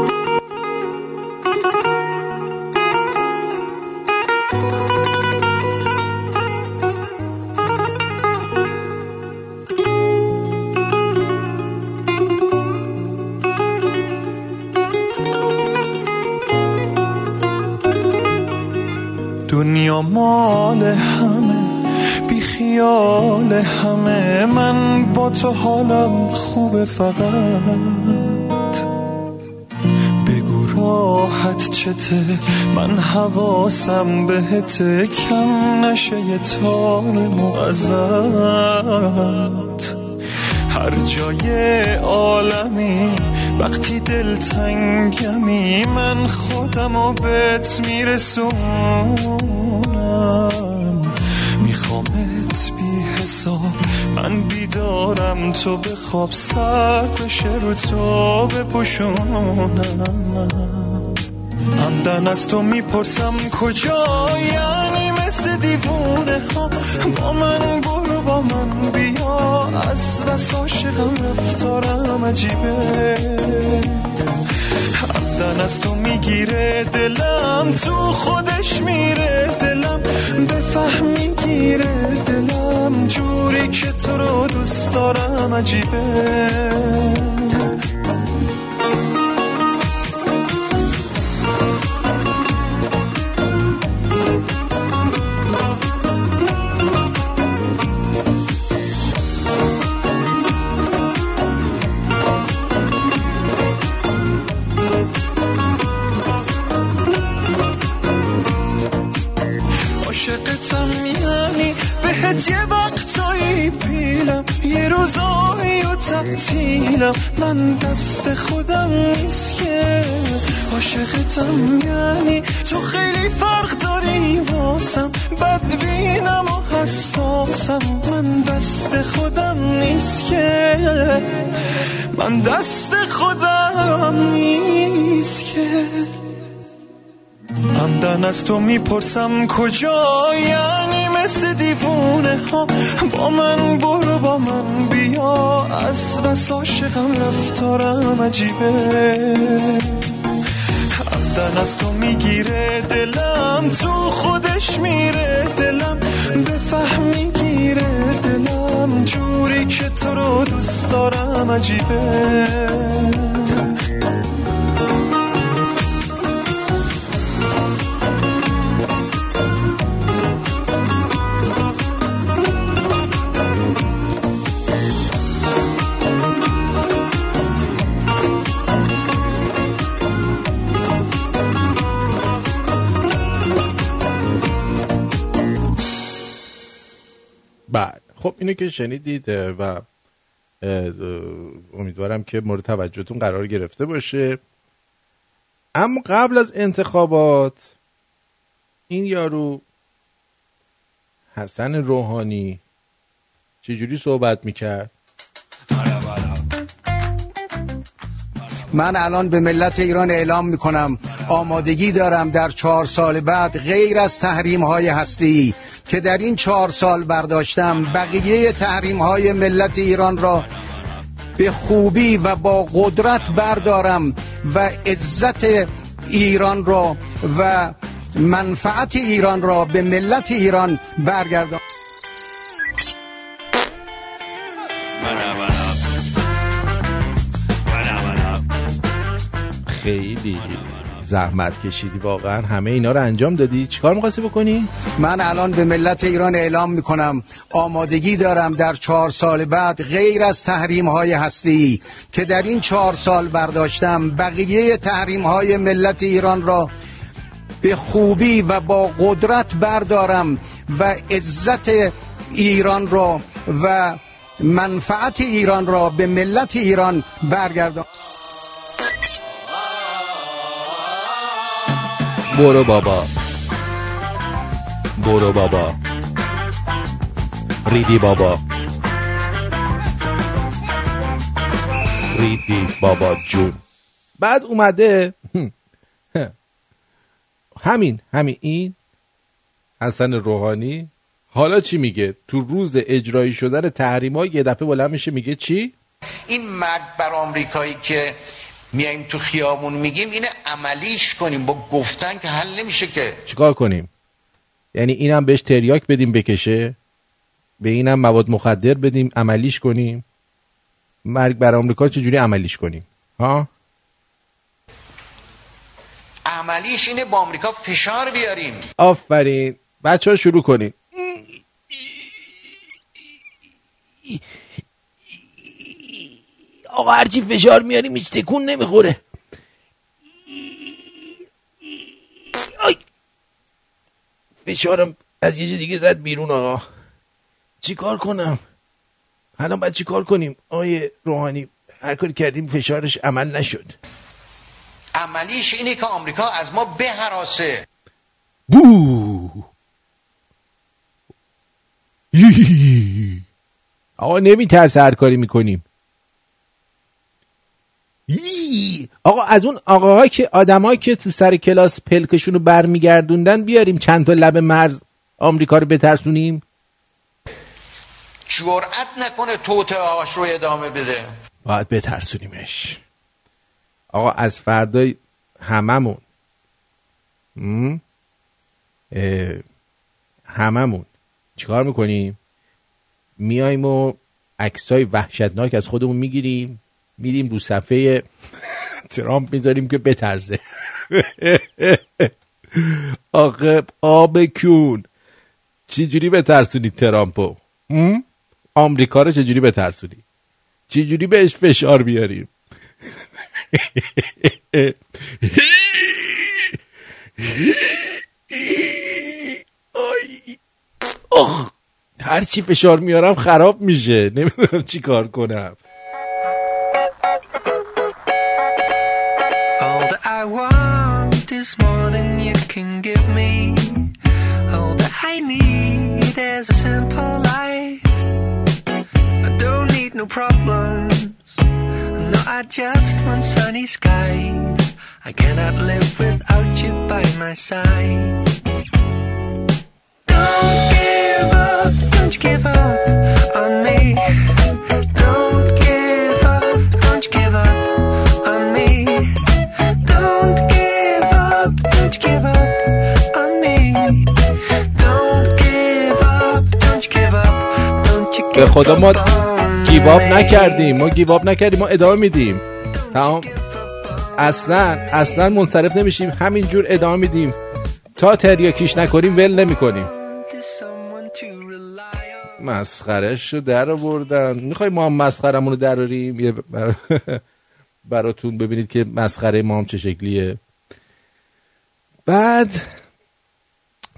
دنیا مال همه بی خیال همه. من با تو حالم خوبه فقط. بگو راحت چته من حواسم بهت کم نشه یه تار معذرت. هر جای عالمی وقتی دل تنگمی من خودم و بهت میرسونم. میخوامت بی حساب من بیدارم تو به خواب سر بشه رو تو بپوشونم. همدن از تو می‌پرسم کجا یعنی مثل دیوونه ها. با من برو با من بیا. از بس عاشقم رفتارم عجیبه. همدن از تو می‌گیره دلم تو خودش میره. دلم بفهم می‌گیره. دلم جوری که تو رو دوست دارم عجیبه. خودم نیست که عاشقتم یعنی تو خیلی فرق داری واسم. بدبینم و حساسم. من دست خودم نیست که من دست خودم نیست که. همدن از تو می‌پرسم کجا یعنی مثل دیوونه ها با من برو با من بیا از بس عاشقم رفتارم عجیبه. همدن از تو می‌گیره دلم تو خودش میره. دلم بفهم می‌گیره دلم جوری که تو رو دوست دارم عجیبه. اینو که شنیدید و امیدوارم که مورد توجهتون قرار گرفته باشه. اما قبل از انتخابات این یارو حسن روحانی چجوری صحبت می‌کرد؟ من الان به ملت ایران اعلام می‌کنم آمادگی دارم در چهار سال بعد غیر از تحریم های هستی. که در این چهار سال برداشتم بقیه تحریم های ملت ایران را به خوبی و با قدرت بردارم و عزت ایران را و منفعت ایران را به ملت ایران برگردانم. خیلی. زحمت کشیدی واقعا. همه اینا رو انجام دادی. چیکار می‌خواستی بکنی؟ من الان به ملت ایران اعلام می‌کنم. آمادگی دارم در چهار سال بعد غیر از تحریم های هستی که در این چهار سال برداشتم بقیه تحریم های ملت ایران را به خوبی و با قدرت بردارم و عزت ایران را و منفعت ایران را به ملت ایران برگردانم. برو بابا. برو بابا. ریدی بابا. ریدی بابا جون. بعد اومده. همین همین. این حسن روحانی. حالا چی میگه؟ تو روز اجرایی شدن تحریم ها یه دفعه بلند میشه میگه چی؟ این مرگ بر آمریکایی که میایم تو خیابون میگیم اینه عملیش کنیم. با گفتن که حل نمیشه که. چیکار کنیم؟ یعنی اینم بهش تریاک بدیم بکشه؟ به اینم مواد مخدر بدیم عملیش کنیم؟ مرگ بر آمریکا چجوری عملیش کنیم؟ ها؟ عملیش اینه با آمریکا فشار بیاریم. آفرین. بچه ها شروع کنیم آقا هرچی فشار میاریم هیچ تکون نمی‌خوره. فشارم از یه دیگه زد بیرون آقا. چی کار کنم؟ الان باید چی کار کنیم؟ آیه روحانی هر کاری کردیم فشارش عمل نشد. عملیش اینه که آمریکا از ما بهراسه. بو. آقا نمیترس هر کاری می‌کنیم. یی. آقا از اون آقاها که آدمایی که تو سر کلاس پلکشون رو برمیگردوندن بیاریم چند تا لب مرز آمریکا رو بترسونیم. جرأت نکنه توته آش رو ادامه بده. باید بترسونیمش. آقا از فردای هممون. هممون. چیکار می‌کنیم؟ میایم و عکسای وحشتناک از خودمون می‌گیریم. میریم رو صفحه ترامپ می‌ذاریم که بترسه آقا آب کون چجوری بترسونی ترامپو? آمریکا رو چجوری بترسونی چجوری بهش فشار بیاریم آی. آخ. هر چی فشار میارم خراب میشه نمی‌دونم چی کار کنم is more than you can give me. All that I need is a simple life. I don't need no problems. No, I just want sunny skies. I cannot live without you by my side. Don't give up, don't you give up به خدا ما گیواب. نکردیم ما گیواب نکردیم ما ادامه میدیم. تمام. اصلا اصلا منصرف نمیشیم همینجور ادامه میدیم. تا تریاکیش نکنیم ول نمی‌کنیم. مسخرش رو در آوردن می‌خوای ما هم مسخرمون رو دراریم یه بر... براتون ببینید که مسخره ما هم چه شکلیه. بعد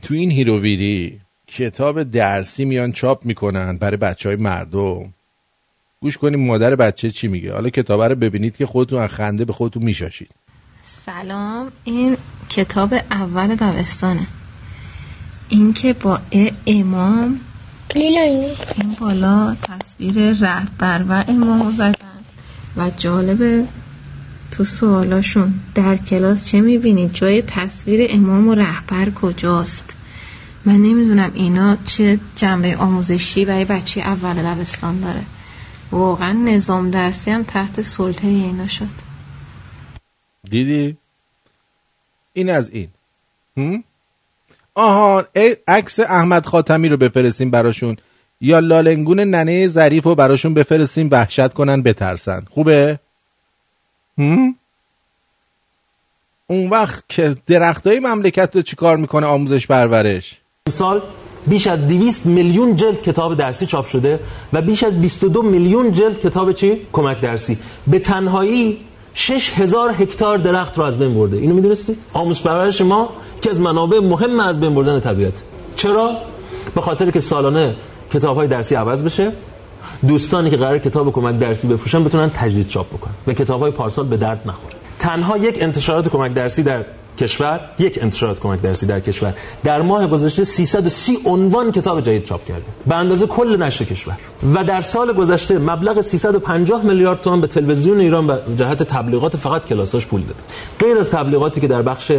تو این هیروویری کتاب درسی میان چاپ می‌کنن برای بچه های مردم. گوش کنیم مادر بچه چی میگه. حالا کتاب رو ببینید که خودتون از خنده به خودتون میشاشید. سلام این کتاب اول دبستانه. این که با ا امام. این بالا تصویر رهبر و امام زدن. و جالبه تو سوالاشون در کلاس چه می‌بینید جای تصویر امام و رهبر کجاست؟ من نمی‌دونم اینا چه جنبه آموزشی برای بچه اول دبستان داره. واقعا نظام درسی هم تحت سلطه اینا شد. دیدی؟ این از این. هم؟ آها عکس احمد خاتمی رو بفرستیم براشون. یا لالنگون ننه ظریف رو براشون بفرستیم وحشت کنن بترسن. خوبه؟ هم؟ اون وقت که درختای مملکت رو چیکار می‌کنه آموزش پرورش؟ سال بیش از 200 میلیون جلد کتاب درسی چاپ شده و بیش از 22 میلیون جلد کتاب چی؟ کمک درسی به تنهایی 6000 هکتار درخت رو از بین برده اینو می‌دونستید؟ آموزش پرورش ما که از منابع مهم از بین بردن طبیعت چرا؟ به خاطر که سالانه کتاب های درسی عوض بشه دوستانی که قرار کتاب کمک درسی بفروشن بتونن تجدید چاپ بکنن و کتاب های پارسال به درد نخوره تنها یک انتشارات کمک درسی در کشور یک انتشارات کمک درسی در کشور. در ماه گذشته 330 عنوان کتاب جدید چاپ کرده. به اندازه کل نشر کشور. و در سال گذشته مبلغ 350 میلیارد تومان به تلویزیون ایران و جهت تبلیغات فقط کلاساش پول داده. غیر از تبلیغاتی که در بخش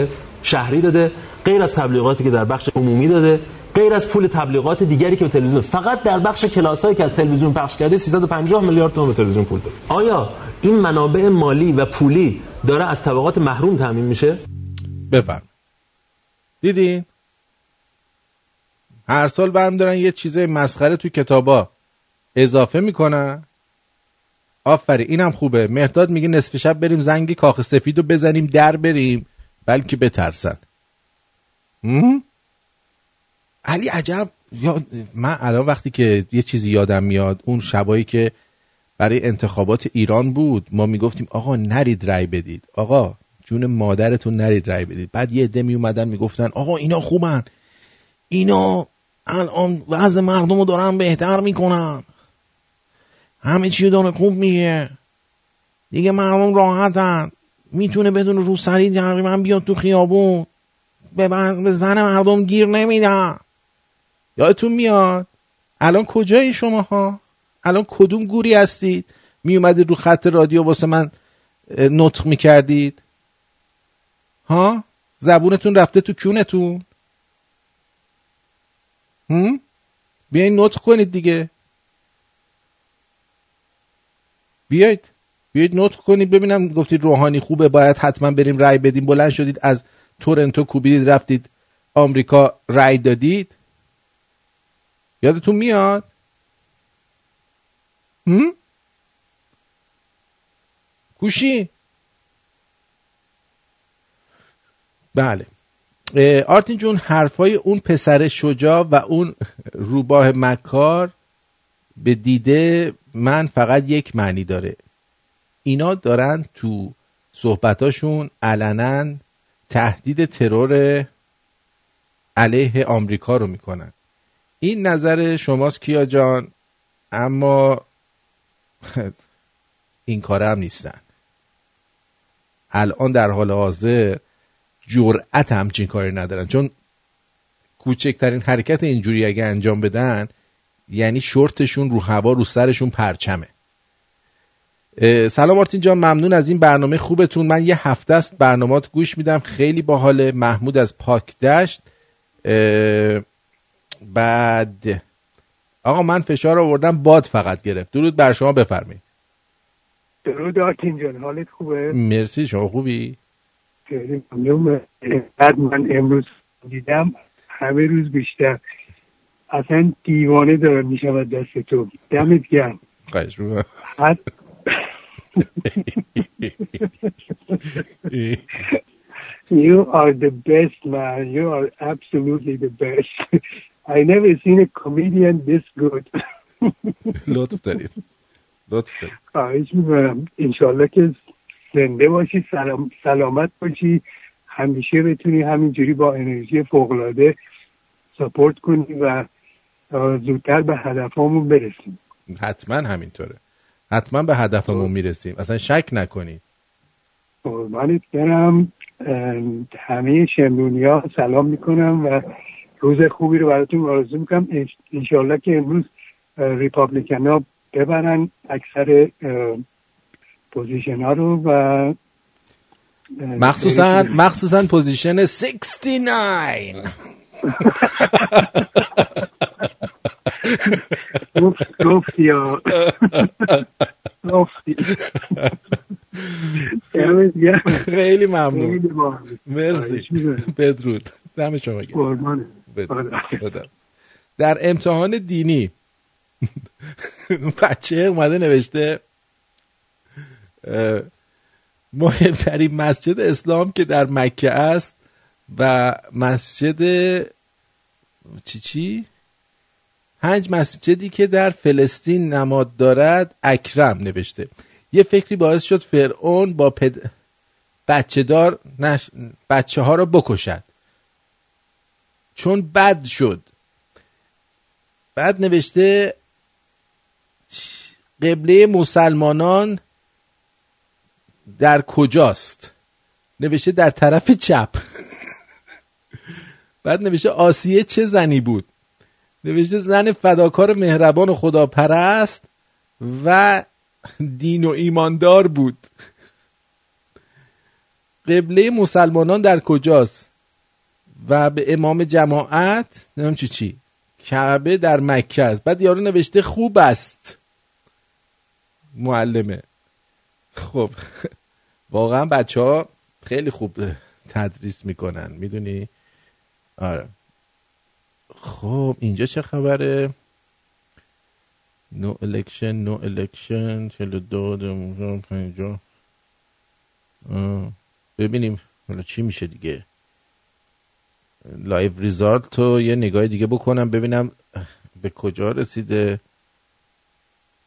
شهری داده غیر از تبلیغاتی که در بخش عمومی داده غیر از پول تبلیغات دیگری که به تلویزیون فقط در بخش کلاسایی که از تلویزیون پخش کرده 350 میلیارد تومان به تلویزیون پول داده. آیا این منابع مالی و پولی داره از طبقات محروم تامین میشه؟ بفرم دیدین؟ هر سال برمیدارن یه چیزای مسخره تو کتابا اضافه می‌کنن. آفرین اینم خوبه. مهداد میگه نصف شب بریم زنگ کاخ سفید رو بزنیم در بریم. بلکه بترسن. هم؟ علی عجب. من الان وقتی که یه چیزی یادم میاد اون شبایی که برای انتخابات ایران بود ما می‌گفتیم آقا نرید رای بدید. آقا جون مادرتون نرید رای بدید. بعد یه عده می اومدن می‌گفتن آقا اینا خوبن. اینا الان وضع مردم رو دارن بهتر می‌کنن. همه چی داره خوب میگه. دیگه مردم راحتن. می‌تونه بدون روسری تقریبا بیاد تو خیابون. به, زن مردم گیر نمیدن. یادتون میاد؟ الان کجایی شما ها الان کدوم گوری هستید؟ میومدید رو خط رادیو واسه من نطق می‌کردید؟ ها؟ زبونتون رفته تو کونتون؟ هم؟ بیاین نطق کنید دیگه. بیاید. بیاید نطق کنید ببینم گفتید روحانی خوبه باید حتما بریم رای بدیم. بلند شدید از تورنتو کوبیدید رفتید آمریکا رای دادید. یادتون میاد؟ هم؟ گوشی بله. آرتین جون حرفای اون پسر شجاع و اون روباه مکار به دیده من فقط یک معنی داره. اینا دارن تو صحبتاشون علنا تهدید ترور علیه آمریکا رو می‌کنن. این نظر شماست کیا جان اما این کاره هم نیستن. الان در حال حاضر جرأت همچین کاری ندارن. چون کوچکترین حرکت اینجوری اگه انجام بدن یعنی شورتشون رو هوا رو سرشون پرچمه. سلام آرتین جان ممنون از این برنامه خوبتون. من یه هفته است برنامات گوش میدم. خیلی باحال محمود از پاک دشت. بعد آقا من فشار آوردم باد فقط گرفت. درود بر شما بفرمایید. درود آرتین جان حالت خوبه؟ مرسی شما خوبی؟ ممنون بعد من امروز دیدم همه روز بیشتر. اصلا دیوانه داره می‌شود دست تو. دمت گرم. you are the best man. You are absolutely the best. I never seen a comedian this good. لطف دارید. لطف دارید. خواهش می‌کنم. انشالله که زنده باشی سلام سلامت باشی. همیشه بتونی همینجوری با انرژی فوقلاده سپورت کنی و زودتر به هدفمون برسیم. حتما همینطوره. حتما به هدفمون می‌رسیم. اصلا شک نکنید قربانت برم. همه شمرونی ها سلام می‌کنم و روز خوبی رو براتون آرزو می‌کنم. انشالله که امروز ریپابلیکن ها ببرن اکثر position ها رو و مخصوصا مخصوصا position 69 گفتی یا گفتی. خیلی ممنون. مرسی. بدرود. دم شما در امتحان دینی بچه اومده نوشته مهمترین مسجد اسلام که در مکه است و مسجد چی چی؟ پنج مسجدی که در فلسطین نماد دارد اکرم نوشته. یه فکری باعث شد فرعون با پد... بچه دار نش... بچه ها را بکشد. چون بد شد. بعد نوشته قبله مسلمانان در کجاست؟ نوشته در طرف چپ. بعد نوشته آسیه چه زنی بود؟ نوشته زن فداکار مهربان و خداپرست و دین و ایماندار بود. قبله مسلمانان در کجاست؟ و به امام جماعت؟ نمیم چی چی. کعبه در مکه است. بعد یارو نوشته خوب است. معلمه. خب واقعا بچه ها خیلی خوب تدریس می‌کنن می‌دونی؟ آره. خب اینجا چه خبره؟ no election no election چلو دو پنجا ببینیم حالا چی میشه دیگه. live result تو یه نگاه دیگه بکنم ببینم به کجا رسیده.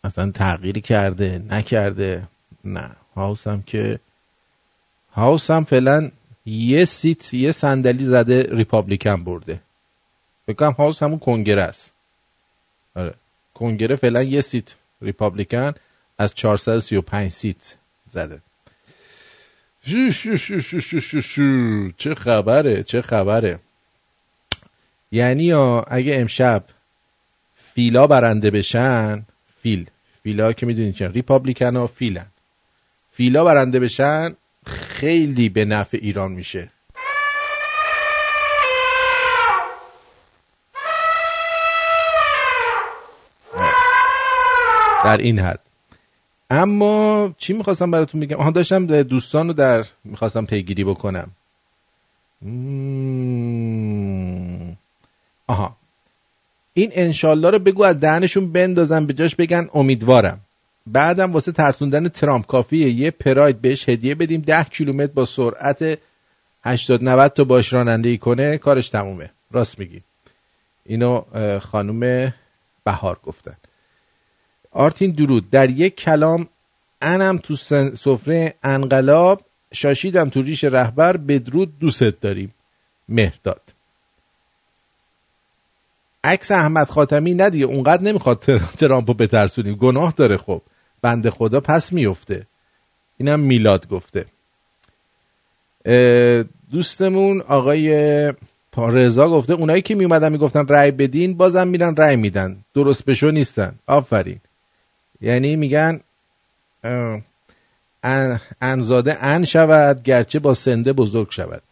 اصلا تغییری کرده نکرده. نه. House هم که House هم فعلا یه seat یه صندلی زده Republican برده. بکنم House همون کنگره است. آره. کنگره فعلا یه seat Republican از 435 seat زده. شو شو شو. چه خبره چه خبره. یعنی اگه امشب فیلا برنده بشن فیل. فیلا که می‌دونید چه Republican ها فیلن. فیلا برنده بشن خیلی به نفع ایران میشه. در این حد. اما چی می‌خواستم براتون بگم؟ آها داشتم دوستان رو در می‌خواستم پیگیری بکنم. آها. این انشالله رو بگو از دهنشون بندازم به جاش بگن امیدوارم. بعدم واسه ترسوندن ترامپ کافیه یه پراید بهش هدیه بدیم. ده کیلومتر با سرعت 80 90 تا باش رانندگی کنه کارش تمومه. راست میگی. اینو خانم بهار گفتن. آرتین درود. در یک کلام انم تو سفره انقلاب شاشیدم تو ریش رهبر بدرود دوست داریم. مهداد عکس احمد خاتمی ندیگه اونقدر نمی‌خواد ترامپو بترسونیم. گناه داره خب. بند خدا پس میفته. اینم میلاد گفته. دوستمون آقای رضا گفته اونایی که میومدن می‌گفتن رأی بدین بازم میرن رأی میدن. درست بشو نیستن. آفرین. یعنی میگن عن‌زاده عن شود گرچه با سنده بزرگ شود.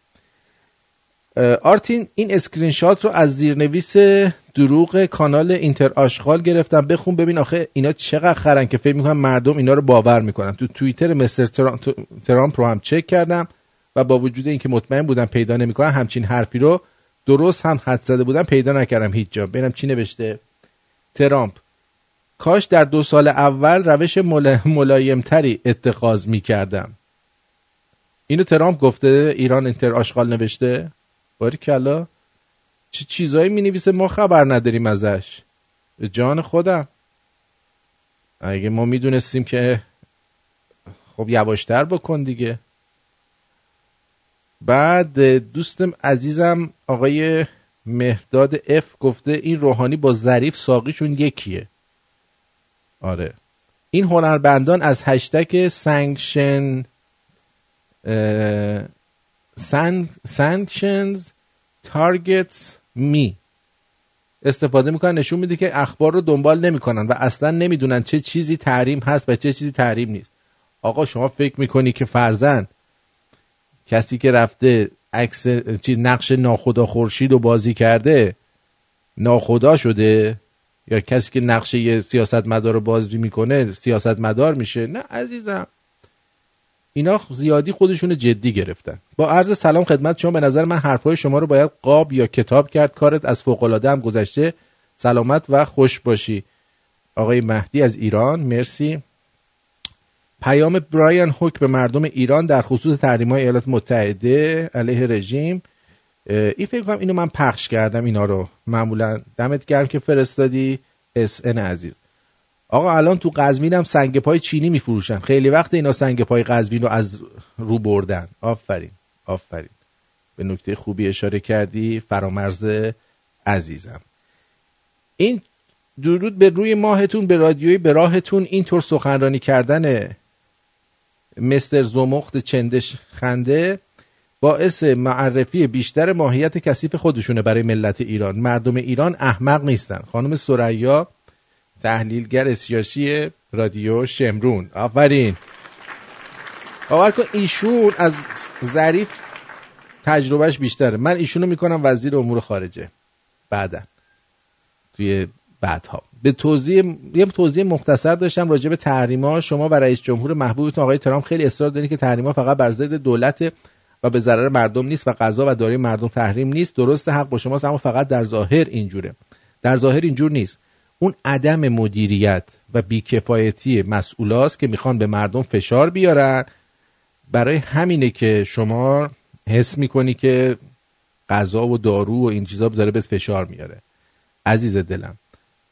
آرتین این اسکرین شات رو از زیرنویس دروغ کانال اینتر آشغال گرفتم. بخون ببین آخه اینا چقدر خرن که فکر می‌کنن مردم اینا رو باور می‌کنن. تو توییتر مستر ترامپ رو هم چک کردم و با وجود اینکه مطمئن بودم پیدا نمی‌کنن همچین حرفی رو درست هم حد زده بودم پیدا نکردم هیچ جا. ببینم چی نوشته. ترامپ کاش در دو سال اول روش ملایمتری اتخاذ می‌کردم. اینو ترامپ گفته ایران اینتر آشغال نوشته. باری کلا چه چیزایی می نویسه ما خبر نداریم ازش. به جان خودم. اگه ما می‌دونستیم که خب یواشتر بکن دیگه. بعد دوستم عزیزم آقای مهداد اف گفته این روحانی با ظریف ساقیشون یکیه. آره. این هنربندان از هشتگ sanction sanctions targets me استفاده می‌کنن نشون میده که اخبار رو دنبال نمی‌کنن و اصلا نمی‌دونن چه چیزی تحریم هست و چه چیزی تحریم نیست. آقا شما فکر می‌کنی که فرزن کسی که رفته عکس چی نقش ناخدا خورشید رو بازی کرده ناخدا شده؟ یا کسی که نقشه یه سیاست مدار رو بازی می‌کنه سیاست مدار میشه؟ نه عزیزم. اینا زیادی خودشون جدی گرفتن. با عرض سلام خدمت شما به نظر من حرفای شما رو باید قاب یا کتاب کرد. کارت از فوق العاده هم گذشته. سلامت و خوش باشی. آقای مهدی از ایران مرسی. پیام برایان هوک به مردم ایران در خصوص تحریم های ایالات متحده علیه رژیم. این فکر کنم اینو من پخش کردم اینا رو. معمولا دمت گرم که فرستادی. اس ان عزیز. آقا الان تو قزوین هم سنگ پای چینی میفروشن. خیلی وقت اینا سنگ پای قزوین رو از رو بردن. آفرین آفرین. به نکته خوبی اشاره کردی فرامرز عزیزم. این درود به روی ماهتون به رادیوی به راهتون. اینطور سخنرانی کردن مستر زمخت چندش خنده باعث معرفی بیشتر ماهیت کثیف خودشونه برای ملت ایران. مردم ایران احمق نیستن. خانم سریا تحلیلگر سیاسی رادیو شمرون. آفرین. باور کن ایشون از ظریف تجربهش بیشتره. من ایشونو می‌کنم وزیر امور خارجه. بعدا. توی بعدها. به توضیح یه توضیح مختصر داشتم راجع به تحریما. شما و رئیس جمهور محبوبتون آقای ترامپ خیلی اصرار دارید که تحریما فقط بر ضد دولت و به ضرر مردم نیست و غذا و دارای مردم تحریم نیست. درست حق با شماست اما فقط در ظاهر اینجوره. در ظاهر اینجور نیست. اون عدم مدیریت و بیکفایتی مسئولاست که می‌خوان به مردم فشار بیارن. برای همینه که شما حس می‌کنی که غذا و دارو و این چیزا داره به فشار میاره. عزیز دلم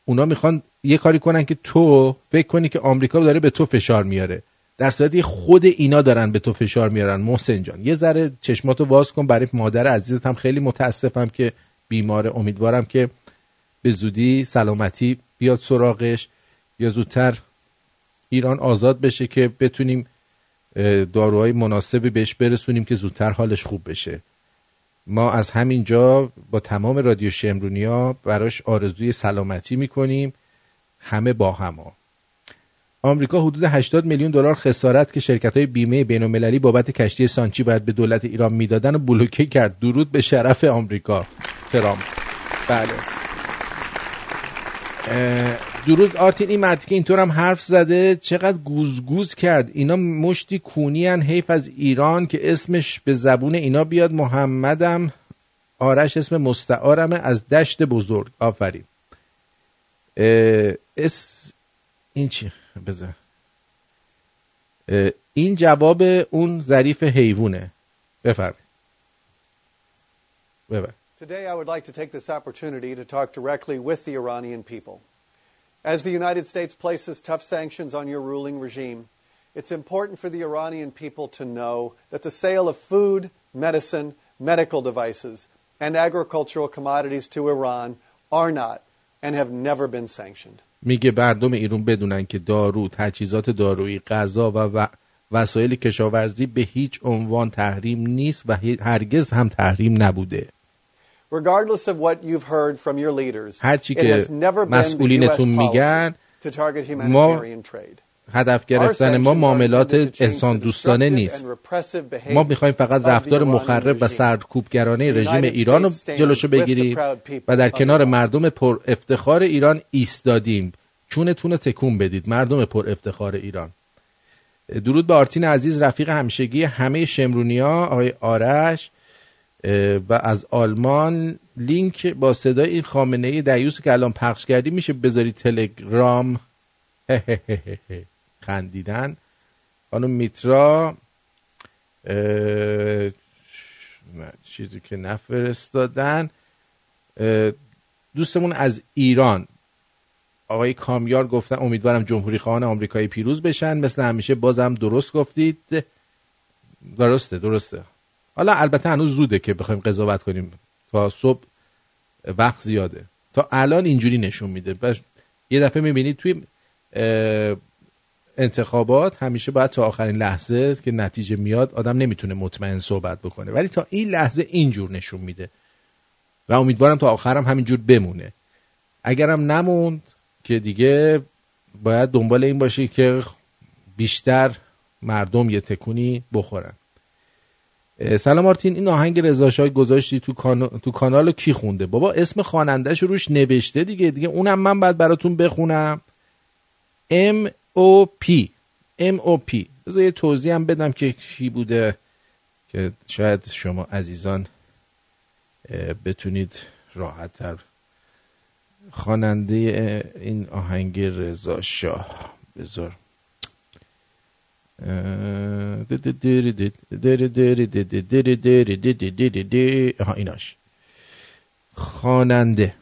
اونا می‌خوان یه کاری کنن که تو فکر کنی که آمریکا داره به تو فشار میاره. در صورتی خود اینا دارن به تو فشار میارن. محسن جان یه ذره چشماتو باز کن. برای مادر عزیزت هم خیلی متاسفم که بیماره امیدوارم که به زودی سلامتی بیاد سراغش یا زودتر ایران آزاد بشه که بتونیم داروهای مناسبی بهش برسونیم که زودتر حالش خوب بشه. ما از همینجا با تمام رادیو شمرونیا براش آرزوی سلامتی می‌کنیم. همه با هما آمریکا حدود 80 میلیون دلار خسارت که شرکت های بیمه بین المللی بابت کشتی سانچی باید به دولت ایران می‌دادن و بلوکه کرد. درود به شرف آمریکا. ترامپ بله. درود آرتین این مردی که اینطور هم حرف زده چقدر گوزگوز کرد. اینا مشتی کونی هن حیف از ایران که اسمش به زبون اینا بیاد. محمدم آرش اسم مستعارمه از دشت بزرگ. آفرین. اس این چی؟ بذار. این جواب اون ظریف حیوونه بفرمایید. بفرمایید Today, I would like to take this opportunity to talk directly with the Iranian people. As the United States places tough sanctions on your ruling regime, it's important for the Iranian people to know that the sale of food, medicine, medical devices, and agricultural commodities to Iran are not and have never been sanctioned. میگه مردم ایران بدونن که دارو، تجهیزات دارویی، غذا و وسایل کشاورزی به هیچ عنوان تحریم نیست و هرگز هم تحریم نبوده. هرچی it که has never been the US مسئولینتون میگن policy to target ما humanitarian trade. هدف گرفتن ما معاملات انسان دوستانه نیست. ما می‌خوایم فقط رفتار مخرب و سرکوبگرانه رژیم ایران رو جلوشو بگیریم و در کنار مردم پر افتخار ایران ایستادیم. چونتون تکون بدید مردم پر افتخار ایران. درود به آرتین عزیز رفیق همشگی همه شمرونیا آقای آرش. و از آلمان لینک با صدای این خامنه ای دیوس که الان پخش کردی میشه بذاری تلگرام. خندیدن. خانم میترا چیزی که نفرستادن. دوستمون از ایران. آقای کامیار گفتن امیدوارم جمهوری خواهان آمریکایی پیروز بشن. مثل همیشه بازم درست گفتید. درسته درسته. حالا البته هنوز زوده که بخوایم قضاوت کنیم. تا صبح وقت زیاده. تا الان اینجوری نشون میده. یه دفعه می‌بینید توی انتخابات همیشه باید تا آخرین لحظه که نتیجه میاد آدم نمی‌تونه مطمئن صحبت بکنه. ولی تا این لحظه اینجور نشون میده. و امیدوارم تا آخرم همینجور بمونه. اگرم نموند که دیگه باید دنبال این باشی که بیشتر مردم یه تکونی بخورن. سلام آرتین این آهنگ رضا گذاشتی تو, کان... تو کانال کی خونده؟ بابا اسم خوانندهش روش نوشته دیگه دیگه اونم من باید براتون بخونم. M O P M O P. بذار یه توضیح هم بدم که کی بوده که شاید شما عزیزان بتونید راحت تر. خواننده این آهنگ رضا شاه بذار ها ایناش خواننده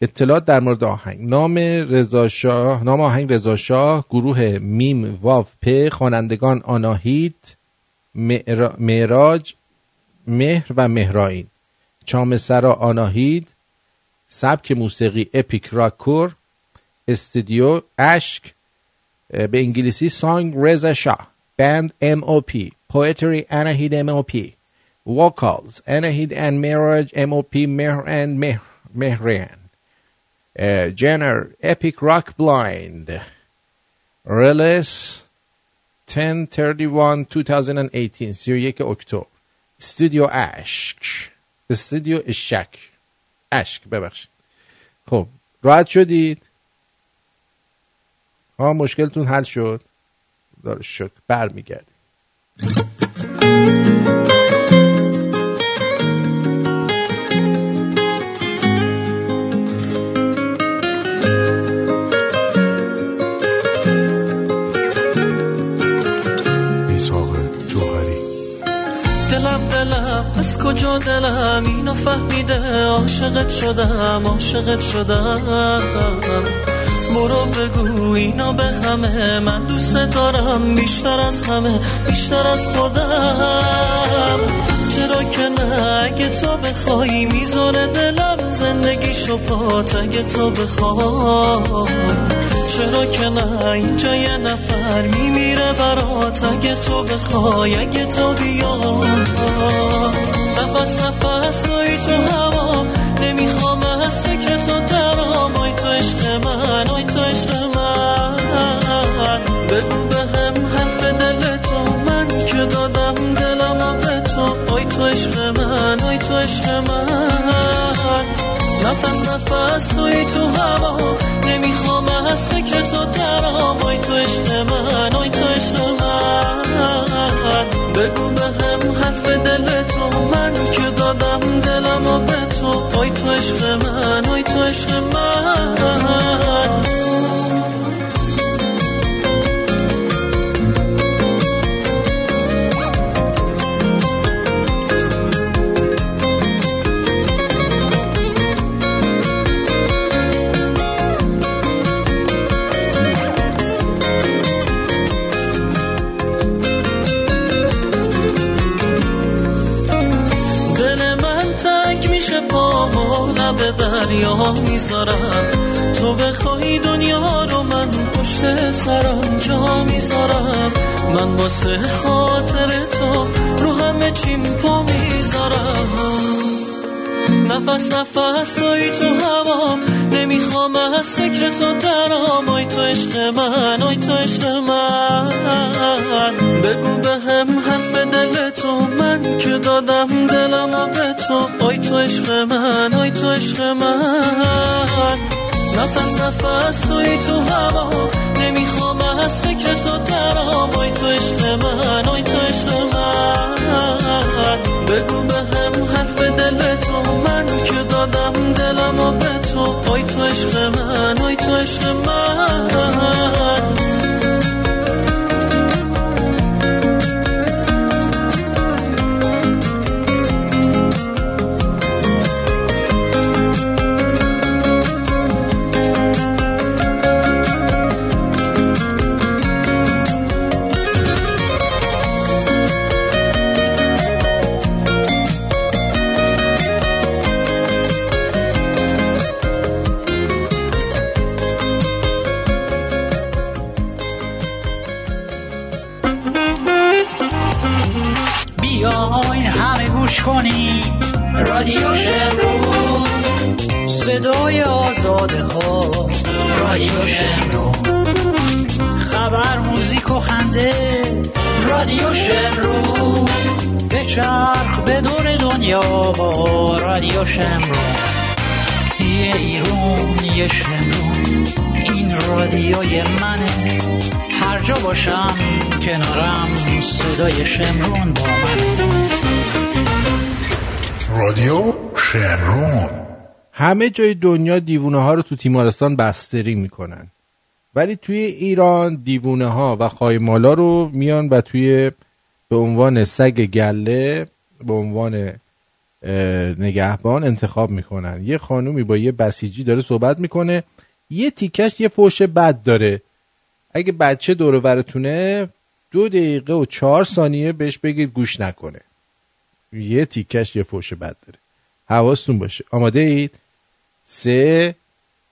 اطلاعات در مورد آهنگ نام رضا شاه نام آهنگ رضا شاه گروه میم واف پ خوانندگان آناهید معراج مهر و مهرائین چامسرا آناهید سبک موسیقی اپیک راکور استودیو اشک به انگلیسی سانگ رزا شاه. بند ام او پی پویتری اناهید ام او پی وکالز اناهید and Mirage MOP Mehr and Mehran uh, Jenner Epic Rock Blind. Release 1031 2018 31 اکتبر استودیو اشک. استودیو اشک اشک ببخشید. خب راحت شدید؟ ها مشکلتون حل شد. داره شک برمیگردیم. از کجا دلم؟ اینو فهمیده عاشقت شدم عاشقت شدم. برو بگو اینا به همه. من دوست دارم بیشتر از همه بیشتر از خودم. چرا که نه؟ اگه تو بخوای می‌ذاره دلم زندگیشو پات اگه تو بخوای. چرا که نه؟ اینجا یه نفر میمیره برات اگه تو بخوای اگه تو بیا. نفس نفس توی تو هوا. نمی‌خوام از فکر تو آی تو عشق من. بگو به هم حرف دل تو. من که دادم دلم به تو. آی تو عشق من آی تو عشق من. نفس نفس توی تو هوا. نمی‌خوام از فکر تو درام. آی تو عشق من آی تو عشق من. بگو به هم عشق من آی تو عشق من. واسه خاطر تو رو همه چیم پا می‌ذارم. نفس نفس توی تو هوا. نمی‌خوام از فکر تو درام. آی تو عشق من آی تو عشق من. بگو به هم حرف دل تو. من که دادم دلم به تو. آی تو عشق من آی تو عشق من. نفس نفس توی تو هوا. نمی‌خوام از فکر تو درام آی تو عشق من آی تو عشق من. بگو به هم حرف دل تو من که دادم دلم به تو. آی تو عشق من آی تو عشق من. رادیو شمرون خبر موزیک و خنده رادیو شمرون به چرخ به دور دنیا رادیو شمرون یه ایرون یه شمرون این رادیوی منه. هر جا باشم کنارم صدای شمرون با منه رادیو شمرون. همه جای دنیا دیوونه ها رو تو تیمارستان بستری می‌کنن. ولی توی ایران دیوونه ها و خایمالا رو میان و توی به عنوان سگ گله به عنوان نگهبان انتخاب می‌کنن. یه خانومی با یه بسیجی داره صحبت می‌کنه. یه تیکش یه فوش بد داره. اگه بچه دور براتونه دو دقیقه و چهار ثانیه بهش بگید گوش نکنه. یه تیکش یه فوش بد داره. حواستون باشه. آماده اید؟ سه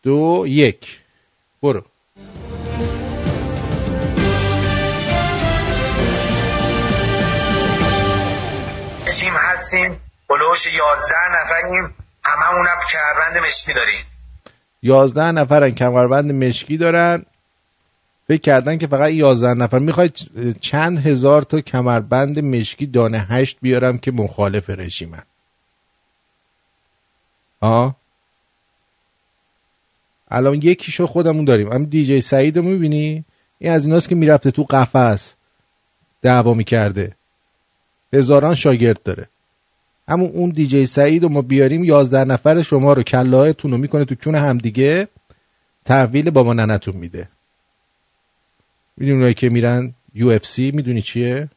دو یک. برو. تیم هستیم. بلوش یازده نفریم. هممونم کمربند مشکی داریم. یازده نفرن. کمربند مشکی دارن. فکر کردن که فقط یازده نفر. می‌خوای چند هزار تا کمربند مشکی دانه هشت بیارم که مخالف رژیمن. آه؟ الان یکیشو خودمون داریم. هم دیجی سعید رو می‌بینی؟ این از ایناست که می‌رفته تو قفس دعوا می‌کرده. هزاران شاگرد داره. همون اون دیجی سعید رو ما بیاریم یازده نفر شما رو کلاهتون رو می‌کنه تو چون همدیگه تحویل بابا ننتون میده. می‌دونی اونایی که میرن؟ یو اف سی می‌دونی چیه؟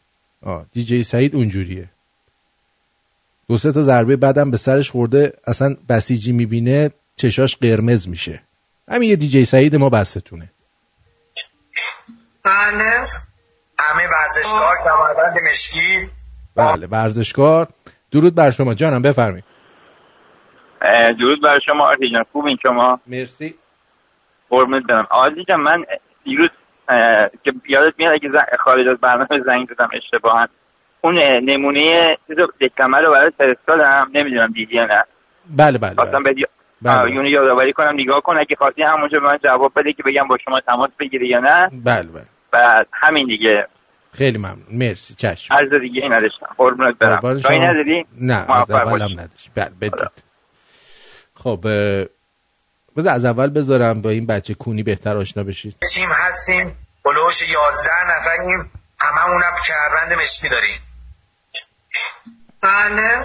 آه دیجی سعید اونجوریه. دو سه تا ضربه بعدم به سرش خورده اصلا بسیجی می‌بینه چشاش قرمز میشه. همین یه دیجی سعید ما بستونه بله. همه ورزشکار کمربند مشکی. بله ورزشکار. درود بر شما جانم بفرمایید. درود بر شما آرتی جان خوبین شما؟ مرسی. قربونت برم. آرتی جان من دیروز که یادت میاد اگه زن- خارج از برنامه زنگ زدم اشتباها. اون نمونه چیز دکمه رو برای فرستادم. نمی‌دونم دیدی یا نه. بله بله, بله. بله. آه، یونو یادآوری کنم نگاه کن اگه خواستی همونجا به من جواب بده که بگم با شما تماس بگیری یا نه. بله بله. بعد همین دیگه. خیلی ممنون. مرسی چشم. عرض دیگه ای نداشتم. قربونت برم. شما. نداری؟ نه از اولم باشی. نداشت. بله بدید خب بذار از اول بذارم با این بچه کونی بهتر آشنا بشید. تیم هستیم. بلوش 11 نفریم. هممونم کمربند مشکی داریم. بله.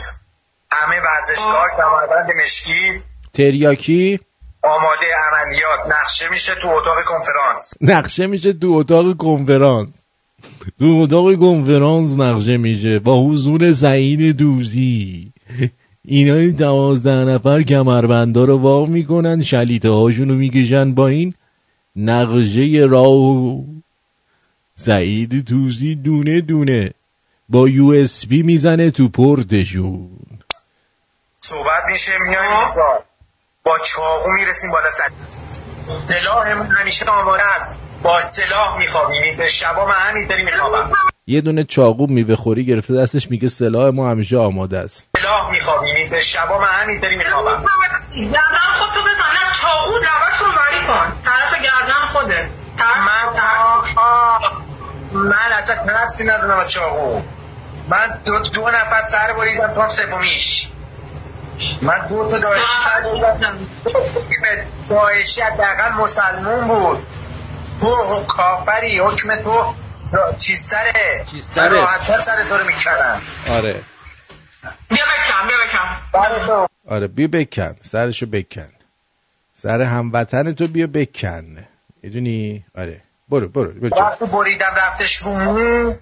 همه ورزشکار کمربند مشکی. تریاکی؟ آماده عملیات. نقشه میشه تو اتاق کنفرانس. نقشه میشه تو اتاق کنفرانس. تو اتاق کنفرانس نقشه میشه. با حضور سعید دوزی. اینا این دوازده نفر کمربندا رو وا می‌کنن. شلیته هاشون رو می‌کشن با این نقشه راه. سعید دوزی دونه دونه با یو اس بی می‌زنه تو پورتشون. صحبت میشه. میایم. با چاقو می‌رسیم بالا سر. سلاحمون همیشه آماده است. با سلاح میخوابیم. به شبا من همین داری میخوابم. یه دونه چاقو میوه خوری گرفته دستش میگه سلاح ما همیشه آماده است. سلاح میخوابیم. به شبا من همین داری میخوابم. گردن خودتو بزن. نه چاقو رو وری کن. طرف گردن خوده. من من اصلا ترسی ندارم از چاقو. من دو, دو نفر سر بریدم تا سومیش. من دو تا داعشی بریدم داعشی حداقل مسلمون بود. تو کافری حکم تو چیز سره. سره؟ راحت‌تر سر تو رو می‌کنم آره. بیا بکن بیا بکن. آره بیا بکن. سرشو بکن. سر هموطن تو بیا بکن. می‌دونی؟ آره. برو برو. وقتی بریدم رفتش رو مو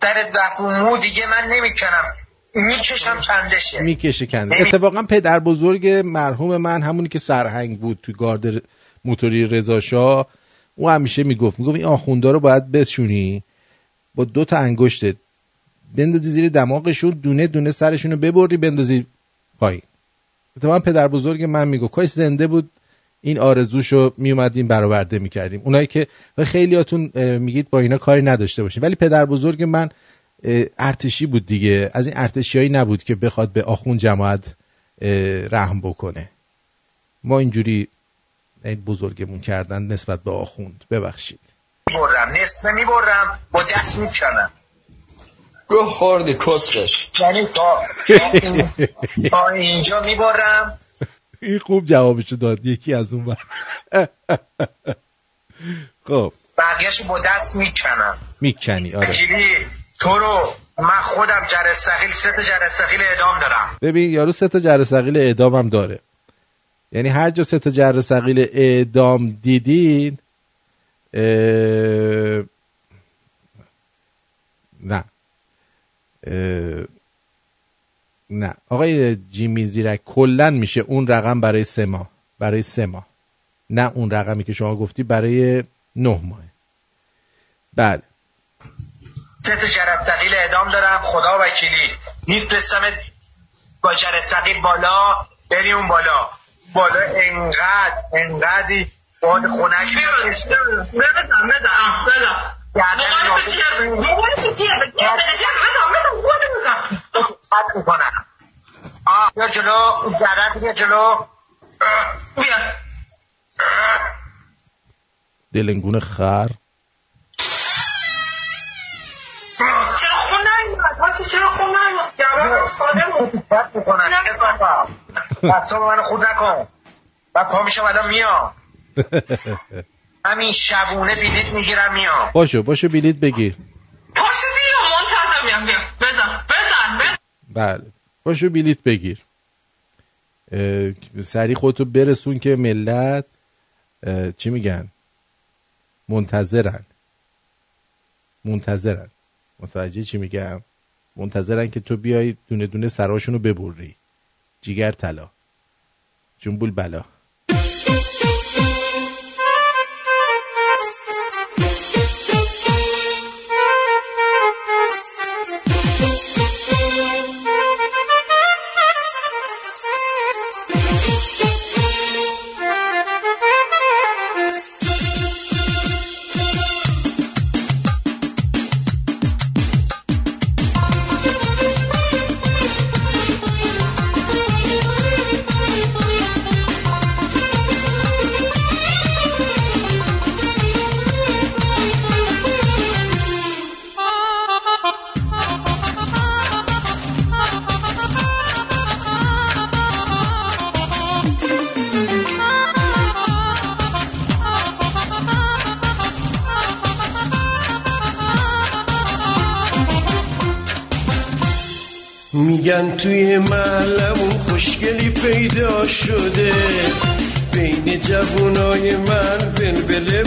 سرت رفت رو مو دیگه من نمی‌کنم. می‌کشم چندشه می‌کشه کنده. اتفاقا پدر بزرگ مرحوم من همونی که سرهنگ بود تو گارد موتوری رضا شاه او همیشه می‌گفت می‌گفت این آخوندا رو باید بشونی با دو تا انگشتت بندازی زیر دماغشون دونه دونه سرشون رو ببری بندازی پایین. اتفاقا پدر بزرگ من می‌گفت کاش زنده بود این آرزوشو میومدیم برآورده می‌کردیم. اونایی که خیلیاتون میگید با اینا کاری نداشته باشین. ولی پدر بزرگ من ارتشی بود دیگه. از این ارتشیایی نبود که بخواد به آخون جماعت رحم بکنه. ما اینجوری اه، بزرگمون کردن نسبت به آخوند. ببخشید. می‌برم. نصفه می‌برم. با دست می‌کنم رو خوردی کسکش یعنی تا تا- اینجا می‌برم. این خوب جوابشو داد. یکی از اون بر خب. بقیهش با دست می‌کنم می‌کنی. آره. تو رو من خودم جرثقیل سه تا جرثقیل اعدام دارم. ببین یارو سه تا جره ثقیل اعدام هم داره. یعنی هر جا سه تا جره ثقیل اعدام دیدین اه، نه. اه، نه. آقای جیمی زیرک کلا میشه اون رقم برای سه ماه. برای سه ماه. نه اون رقمی که شما گفتی برای نه ماه. بله. سه تا جرثقیل اعدام دارم. خدا وکیلی. میفرستم با جرثقیل بالا. بری اون بالا. بالا انقدر انقدری باد قطع می‌کنم آه بیا جلو. اون گردن بیا جلو. بیا. دلنگون خر. حاجی چرا خون نمیاد گردن ساده بود. کسافم دستام منو خود نکن. و پا میشم الان میام. همین شبونه بلیت می‌گیرم میام. باشو باشو بلیت بگیر. پاشو بیا. منتظر میام. بیا. بزن. بزن. بزن. بله. باشو بلیت بگیر. اه، سریع خودتو برسون که ملت چی میگن؟ منتظرن. منتظرن. متوجه چی میگم؟ منتظرن که تو بیای دونه دونه سراشونو ببری. جیگر طلا. جنبول بلا.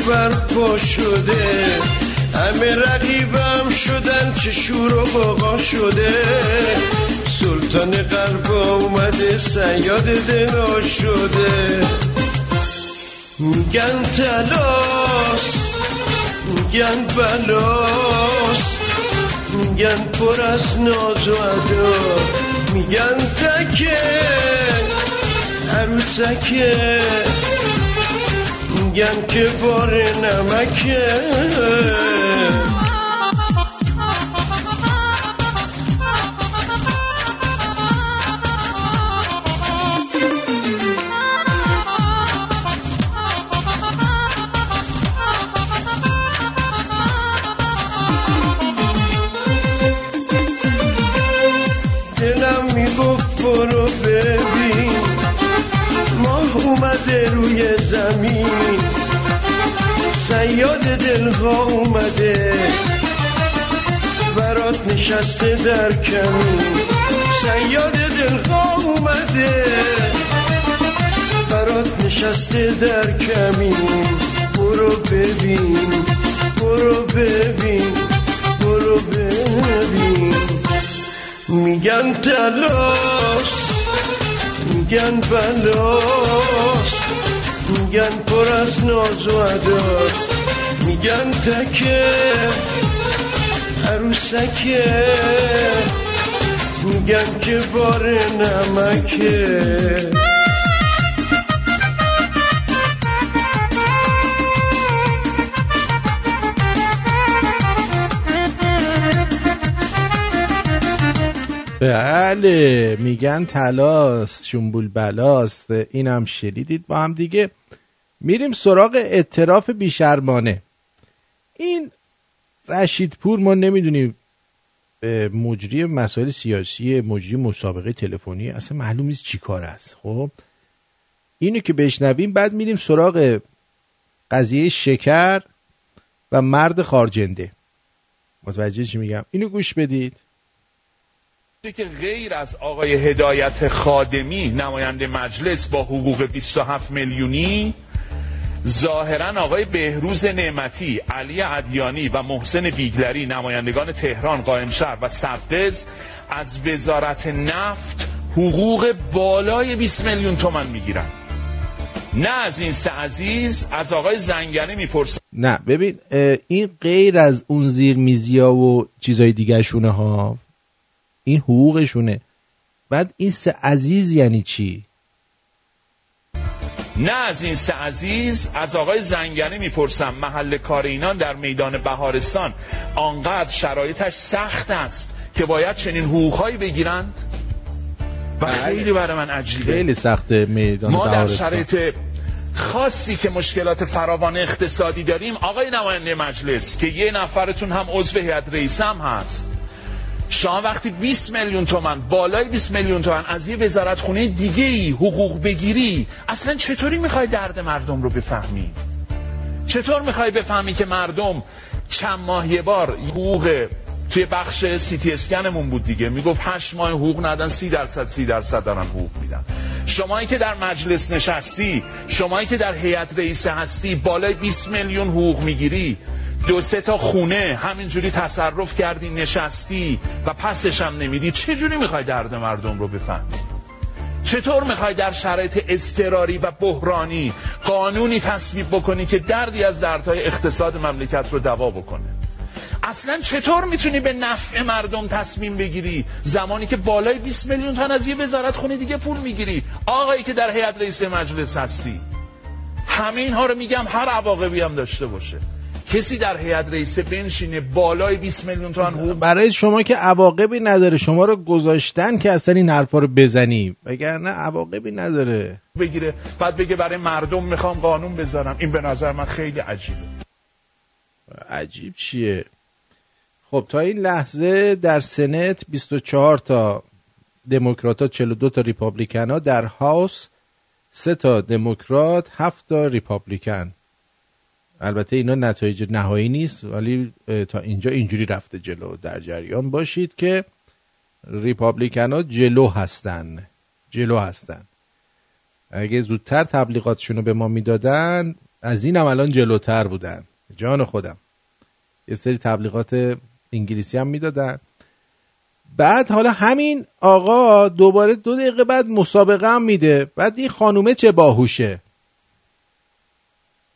بلبله برپا شده. همه رقیبم شدن چه شور و باقا شده. سلطان قلب اومده سیاد دنا شده. میگن تلاس میگن بلاس میگن پر از ناز و ادا. میگن تکه عروسکه. میگن که بار نمکه. نشسته در کمین. سیاد دلها اومده. برات نشسته در کمین. برو ببین برو ببین برو ببین. میگن تلاس میگن بلاس میگن پر از ناز و عداس میگن تکه. عروسکه میگن که بار نمکه. بله میگن تلاست شنبول بلاست. اینم شنیدید با هم دیگه. میریم سراغ اعتراف بیشرمانه. این رشید پور ما نمی‌دونیم مجری مسائل سیاسی مجری مسابقه تلفنی اصلا معلوم نیست چی کار است. خب اینو که بشنویم بعد میریم سراغ قضیه شکر و مرد خارجنده. متوجه چی میگم؟ اینو گوش بدید. که غیر از آقای هدایت خادمی نماینده مجلس با حقوق 27 میلیونی ظاهرا آقای بهروز نعمتی علی عدیانی و محسن بیگلری نمایندگان تهران قائم شهر و سبدز از وزارت نفت حقوق بالای 20 میلیون تومن می‌گیرن. نه از این سه عزیز از آقای زنگنه می‌پرسن نه ببین این غیر از اون زیر میزیا و چیزای دیگه شونه ها این حقوقشونه. بعد این سه عزیز یعنی چی؟ نه از این سه عزیز از آقای زنگنه می‌پرسم محل کار اینان در میدان بهارستان آنقدر شرایطش سخت است که باید چنین حقوقهایی بگیرند؟ و خیلی برای من عجیبه. خیلی سخته میدان ما در. شرایط خاصی که مشکلات فراوان اقتصادی داریم آقای نماینده مجلس که یه نفرتون هم عضو هیئت رئیس هم هست. شما وقتی 20 میلیون تومن بالای 20 میلیون تومن از یه وزارت خونه دیگه ای حقوق بگیری اصلا چطوری می‌خوای درد مردم رو بفهمی؟ چطور می‌خوای بفهمی که مردم چند ماه یه بار حقوق توی بخش سی تی اسکنمون بود دیگه؟ می‌گفت 8 ماه حقوق ندن 30 درصد 30 درصد دارن حقوق میدن. شمایی که در مجلس نشستی شمایی که در هیئت رئیسه هستی بالای 20 میلیون حقوق می‌گیری. دو سه تا خونه همینجوری تصرف کردی نشستی و پسش هم نمیدی. چه جوری می‌خوای درد مردم رو بفهمی؟ چطور می‌خوای در شرایط اضطراری و بحرانی قانونی تصویب بکنی که دردی از دردهای اقتصاد مملکت رو دوا بکنه؟ اصلا چطور می‌تونی به نفع مردم تصمیم بگیری؟ زمانی که بالای 20 میلیون تومن از یه وزارت خونه دیگه پول می‌گیری. آقایی که در هیئت رئیس مجلس هستی. همه اینها رو میگم هر عواقبی هم داشته باشه. کسی در هیئت رئیسه بنشینه بالای 20 میلیون تومن حقوق برای شما که عواقبی نداره شما رو گذاشتن که اصلا این حرفا رو بزنی. وگرنه عواقبی نداره. بگیره بعد بگه برای مردم می‌خوام قانون بذارم. این به نظر من خیلی عجیبه. عجیب چیه؟ خب تا این لحظه در سنت 24 تا دموکرات ها 42 تا ریپابلیکن ها در هاوس 3 تا دموکرات 7 تا ریپابلیکن. البته اینا نتایج نهایی نیست ولی تا اینجا اینجوری رفته جلو. در جریان باشید که ریپابلیکن ها جلو هستن. جلو هستن. اگه زودتر تبلیغاتشون رو به ما می‌دادن از این هم الان جلوتر بودن. جان خودم. یه سری تبلیغات انگلیسی هم می‌دادن. بعد حالا همین آقا دوباره دو دقیقه بعد مسابقه هم میده. بعد این خانومه چه باهوشه؟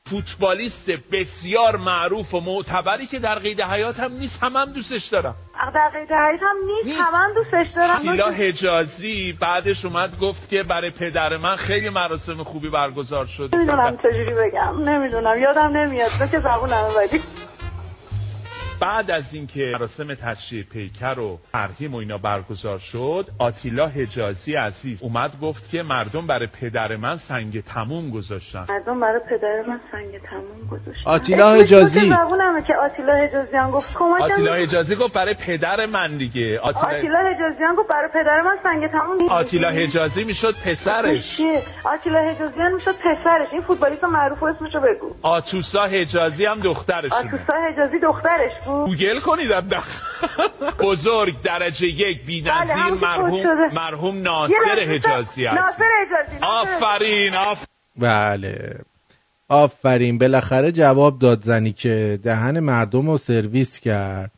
فوتبالیست بسیار معروف و معتبری که در قید حیات هم نیست هم, هم دوستش دارم در قید حیات هم نیست, هم دوستش دارم تیلا حجازی بعدش اومد گفت که برای پدر من خیلی مراسم خوبی برگزار شد. نمی‌دونم چجوری بگم. نمی‌دونم. یادم نمیاد. که زبونم ولی بعد از اینکه مراسم تشریح پیکر و ترهیم و اینا برگزار شد آتیلا حجازی عزیز اومد گفت که مردم برای پدر من سنگ تموم گذاشتن. مردم برای پدر من سنگ تموم گذاشتن. آتیلا حجازی. که آتیلا حجازی هم گفت؟ کمکم آتیلا حجازی گفت برای پدر من دیگه. آتیلا, آتیلا حجازی هم گفت برای پدر من سنگ تموم آتیلا حجازی می‌شد پسرش. آتیلا حجازی هم می‌شد پسرش. این فوتبالیست معروف اسمشو بگو. آتوسا حجازی هم دخترش آتوسا حجازی دخترش بود. گوگل کنید بزرگ درجه یک بی نظیر بله، مرحوم مرحوم ناصر حجازی هست ناصر حجازی آفرین آف... بله. آفرین. بالاخره جواب داد زنی که دهن مردم رو سرویس کرد.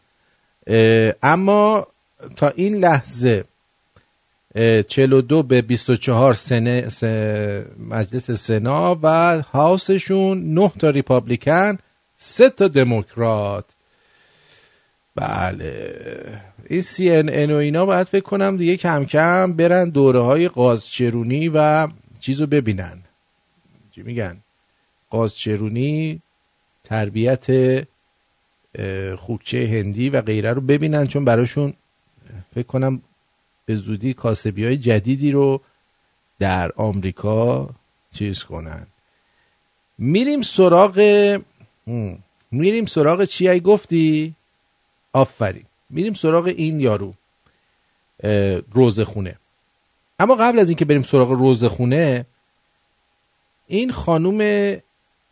اما تا این لحظه 42 به 24 سنه مجلس سنا و هاوسشون 9 تا ریپابلیکن 3 تا دموکرات. بله. این سی ان ان و اینا باید فکر کنم دیگه کم کم برن دوره های قازچرونی و چیزو ببینن. چی میگن؟ قازچرونی تربیت خوکچه هندی و غیره رو ببینن چون براشون فکر کنم به زودی کاسبی های جدیدی رو در آمریکا چیز کنن. میریم سراغ میریم سراغ چی ای گفتی؟ آفرین. میریم سراغ این یارو روزخونه اما قبل از اینکه بریم سراغ روزخونه این خانوم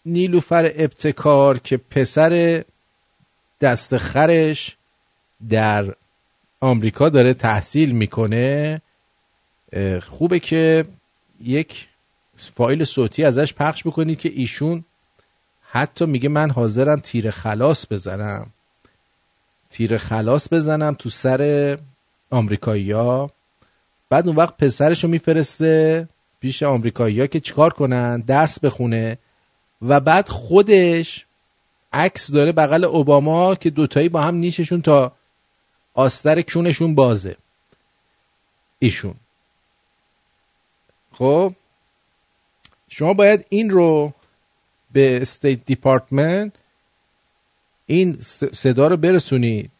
نیلوفر ابتکار که پسر دست خرش در آمریکا داره تحصیل می‌کنه خوبه که یک فایل صوتی ازش پخش بکنید که ایشون حتی میگه من حاضرم تیر خلاص بزنم. تیر خلاص بزنم تو سر آمریکایی‌ها. بعد اون وقت پسرش رو میفرسته پیش آمریکایی‌ها که چیکار کنن درس بخونه. و بعد خودش عکس داره بغل اوباما که دوتایی با هم نیششون تا آستر کونشون بازه. ایشون. خب؟ شما باید این رو به استیت دیپارتمنت این صدا رو برسونید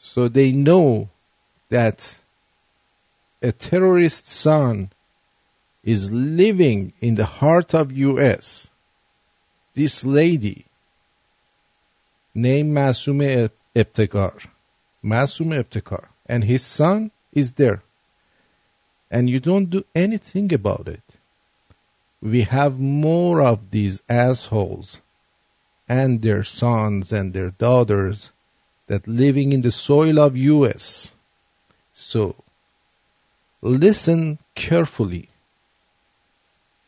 so they know that a terrorist son is living in the heart of US this lady named Masum Ebtekar Masum Ebtekar and his son is there and you don't do anything about it we have more of these assholes and their sons and their daughters that living in the soil of US. So listen carefully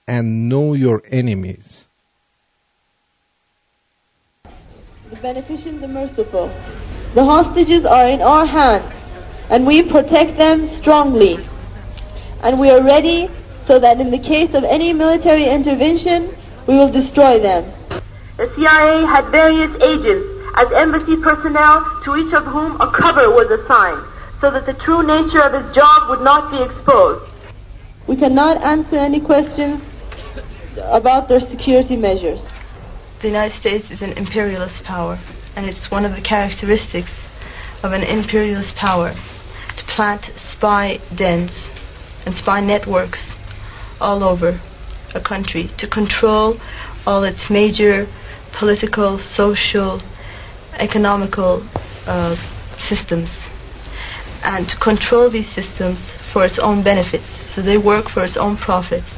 and know your enemies. The beneficent, the merciful. The hostages are in our hands and we protect them strongly. And we are ready so that in the case of any military intervention, we will destroy them. The CIA had various agents as embassy personnel to each of whom a cover was assigned so that the true nature of his job would not be exposed. We cannot answer any questions about their security measures. The United States is an imperialist power, and it's one of the characteristics of an imperialist power to plant spy dens and spy networks all over a country to control all its major political, social, economical uh, systems and to control these systems for its own benefits. So they work for its own profits.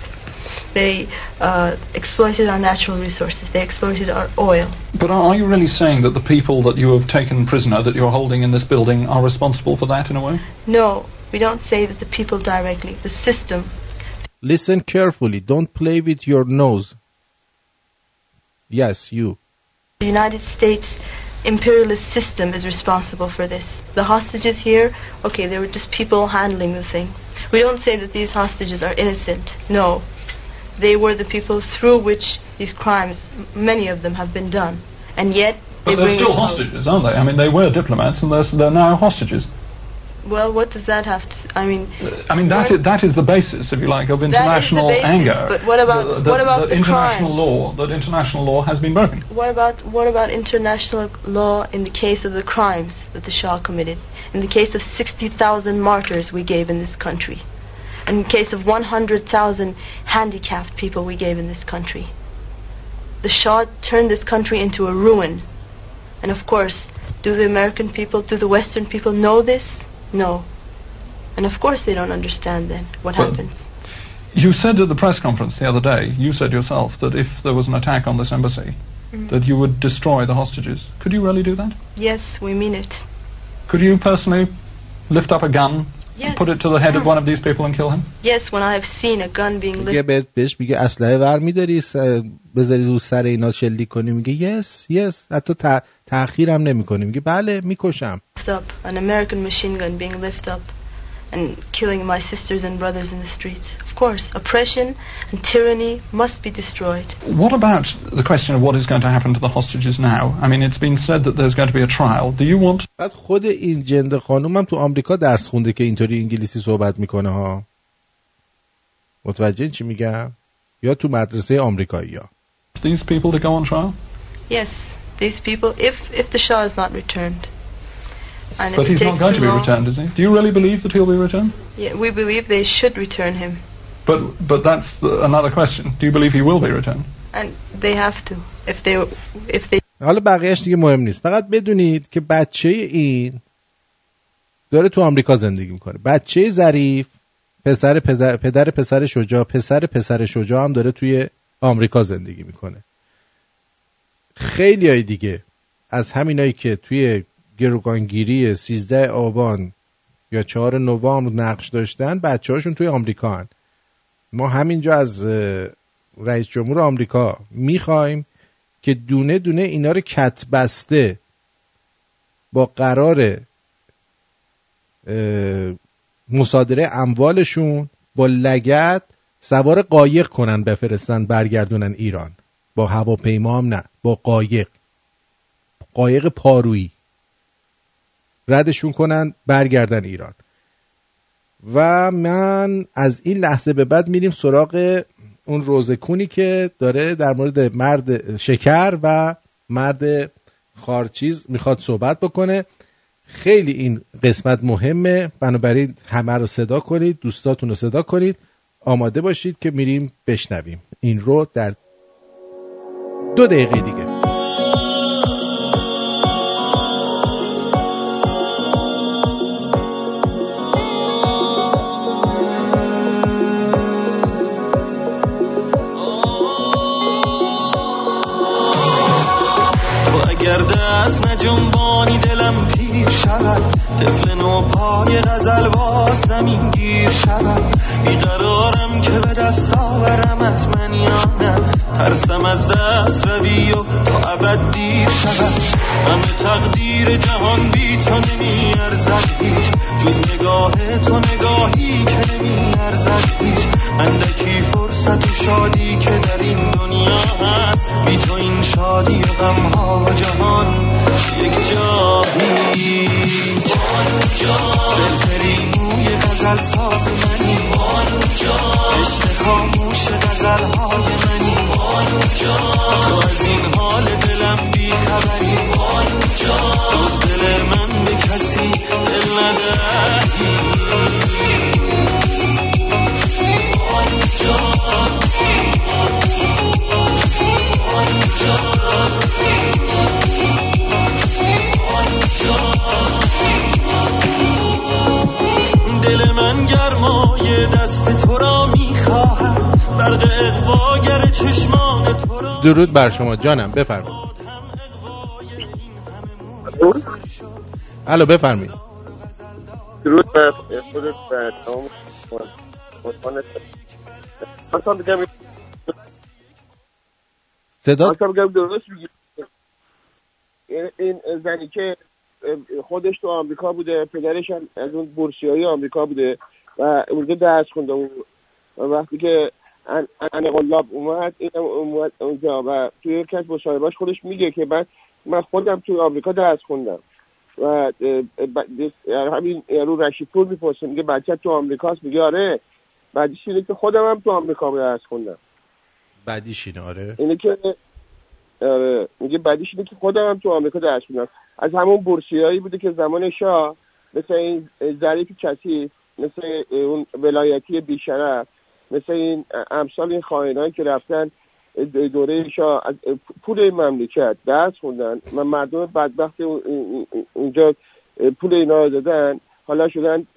They uh, exploited our natural resources. They exploited our oil. But are are you really saying that the people that you have taken prisoner, that you're holding in this building, are responsible for that in a way? No, we don't say that the people directly. The system. Listen carefully. Don't play with your nose. Yes, you. The United States imperialist system is responsible for this. The hostages here, okay, they were just people handling the thing. We don't say that these hostages are innocent. No. They were the people through which these crimes, many of them, have been done. And yet, But they're still hostages, aren't they? I mean, they were diplomats and they're, they're now hostages. Well, what does that have to... I mean... I mean, that is, that is the basis, if you like, of That is the international basis, anger. but what about- The- the- what about the international crimes? law? That international law has been broken. What about what about international law in the case of the crimes that the Shah committed? In the case of 60,000 martyrs we gave in this country. In the case of 100,000 handicapped people we gave in this country. The Shah turned this country into a ruin. And of course, do the American people, do the Western people know this? No. And of course they don't understand then what Well, happens. You said at the press conference the other day, you said yourself that if there was an attack on this embassy, Mhm. that you would destroy the hostages. Could you really do that? Yes, we mean it. Could you personally lift up a gun, Yes. put it to the head of one of these people and kill him? Yes, when I have seen a gun being میگه lifted. بهت بهش میگه اسلحه ور میداری بذاری رو سر اینا شلیک کنی میگه یس یس حتی تا- تأخیر هم نمی‌کنی میگه بله می‌کشم an American machine gun being lifted up and killing my sisters and brothers in the streets. Of course, oppression and tyranny must be destroyed. What about the question of what is going to happen to the hostages now? I mean, it's been said that there's going to be a trial. Do you want بعد خود این جند خانوم هم تو آمریکا درس خونده که اینطوری انگلیسی صحبت می‌کنه ها متوجه چی میگم یا تو مدرسه آمریکایی ها these people to go on trial? Yes, these people, if if the Shah is not returned, and But he's not going to be long, returned, is he? Do you really believe that he'll be returned? yeah, we believe they should return him, But but that's the, another question. Do you believe he will be returned? and they have to. If they if they حالا بقیهش دیگه مهم نیست فقط بدونید که بچه این داره تو آمریکا زندگی می‌کنه بچه ظریف پسر پدر, پدر پسر شجاع پسر پسر شجاع هم داره توی آمریکا زندگی می‌کنه خیلی های دیگه از همینایی که توی گروگانگیری 13 آبان یا 4 نوامبر نقش داشتن بچه هاشون توی آمریکا هن. ما همینجا از رئیس جمهور آمریکا می‌خوایم که دونه دونه اینا رو کت بسته با قرار مصادره اموالشون با لگت سوار قایق کنن بفرستن برگردونن ایران با هواپیما هم نه با قایق. قایق پارویی. ردشون کنن برگردن ایران. و من از این لحظه به بعد میریم سراغ اون روزکونی که داره در مورد مرد شکر و مرد خارچیز می‌خواد صحبت بکنه. خیلی این قسمت مهمه. بنابراین همه رو صدا کنید دوستاتون رو صدا کنید. آماده باشید که میریم بشنویم. این رو در دو دقیقه دیگه. دست نجنبانی دلم پیر شود طفل نو پای غزل با زمین گیر شود. بیقرارم که به دست آورمت من یا نه. ترسم از دست روی و تا ابد دیر شود. همه تقدیر جهان بی تو نمی ارزد هیچ. جز نگاه تو نگاهی که نمی ارزد هیچ. اندکی فرصت و شادی که در این دنیا هست. بی تو این شادی و غم ها و جهان یک جایی بانو موی غزل ساز منی. بانو جان عشق خاموش غزل های منی. بانو جان تو از این حال دلم بی خبری بانو جان جز دل من به کسی دل ندهی. بانو جان درود بر شما جانم بفرمایید. الو بفرمایید. درود بر خودت و تمام صدا؟ درست این زنی که خودش تو آمریکا بوده پدرش هم از اون بورسیایی آمریکا بوده. و اونجا درس خونده و وقتی که ان- انقلاب اومد این اومد اونجا و توی یکی از مصاحبهاش خودش میگه که من من خودم توی آمریکا درس خوندم. و همین یارو رشید پور می‌پرسه میگه بچه تو آمریکاست؟ میگه آره. بعدش اینه که خودم هم تو آمریکا درس خوندم. بعدیش اینه آره؟ اینه که آره. میگه بعدیش اینه که خودم هم تو آمریکا درس خوندم. از همون بورسیایی بوده که زمان شاه مثل این ظریف کثیف مثل اون ولایتی بیشرف مثل این امثال این خائنایی که رفتن دوره شاه از پول این مملکت درس خوندن و مردم بدبخت اون- اون- اونجا پول اینا رو دادن. حالا شدن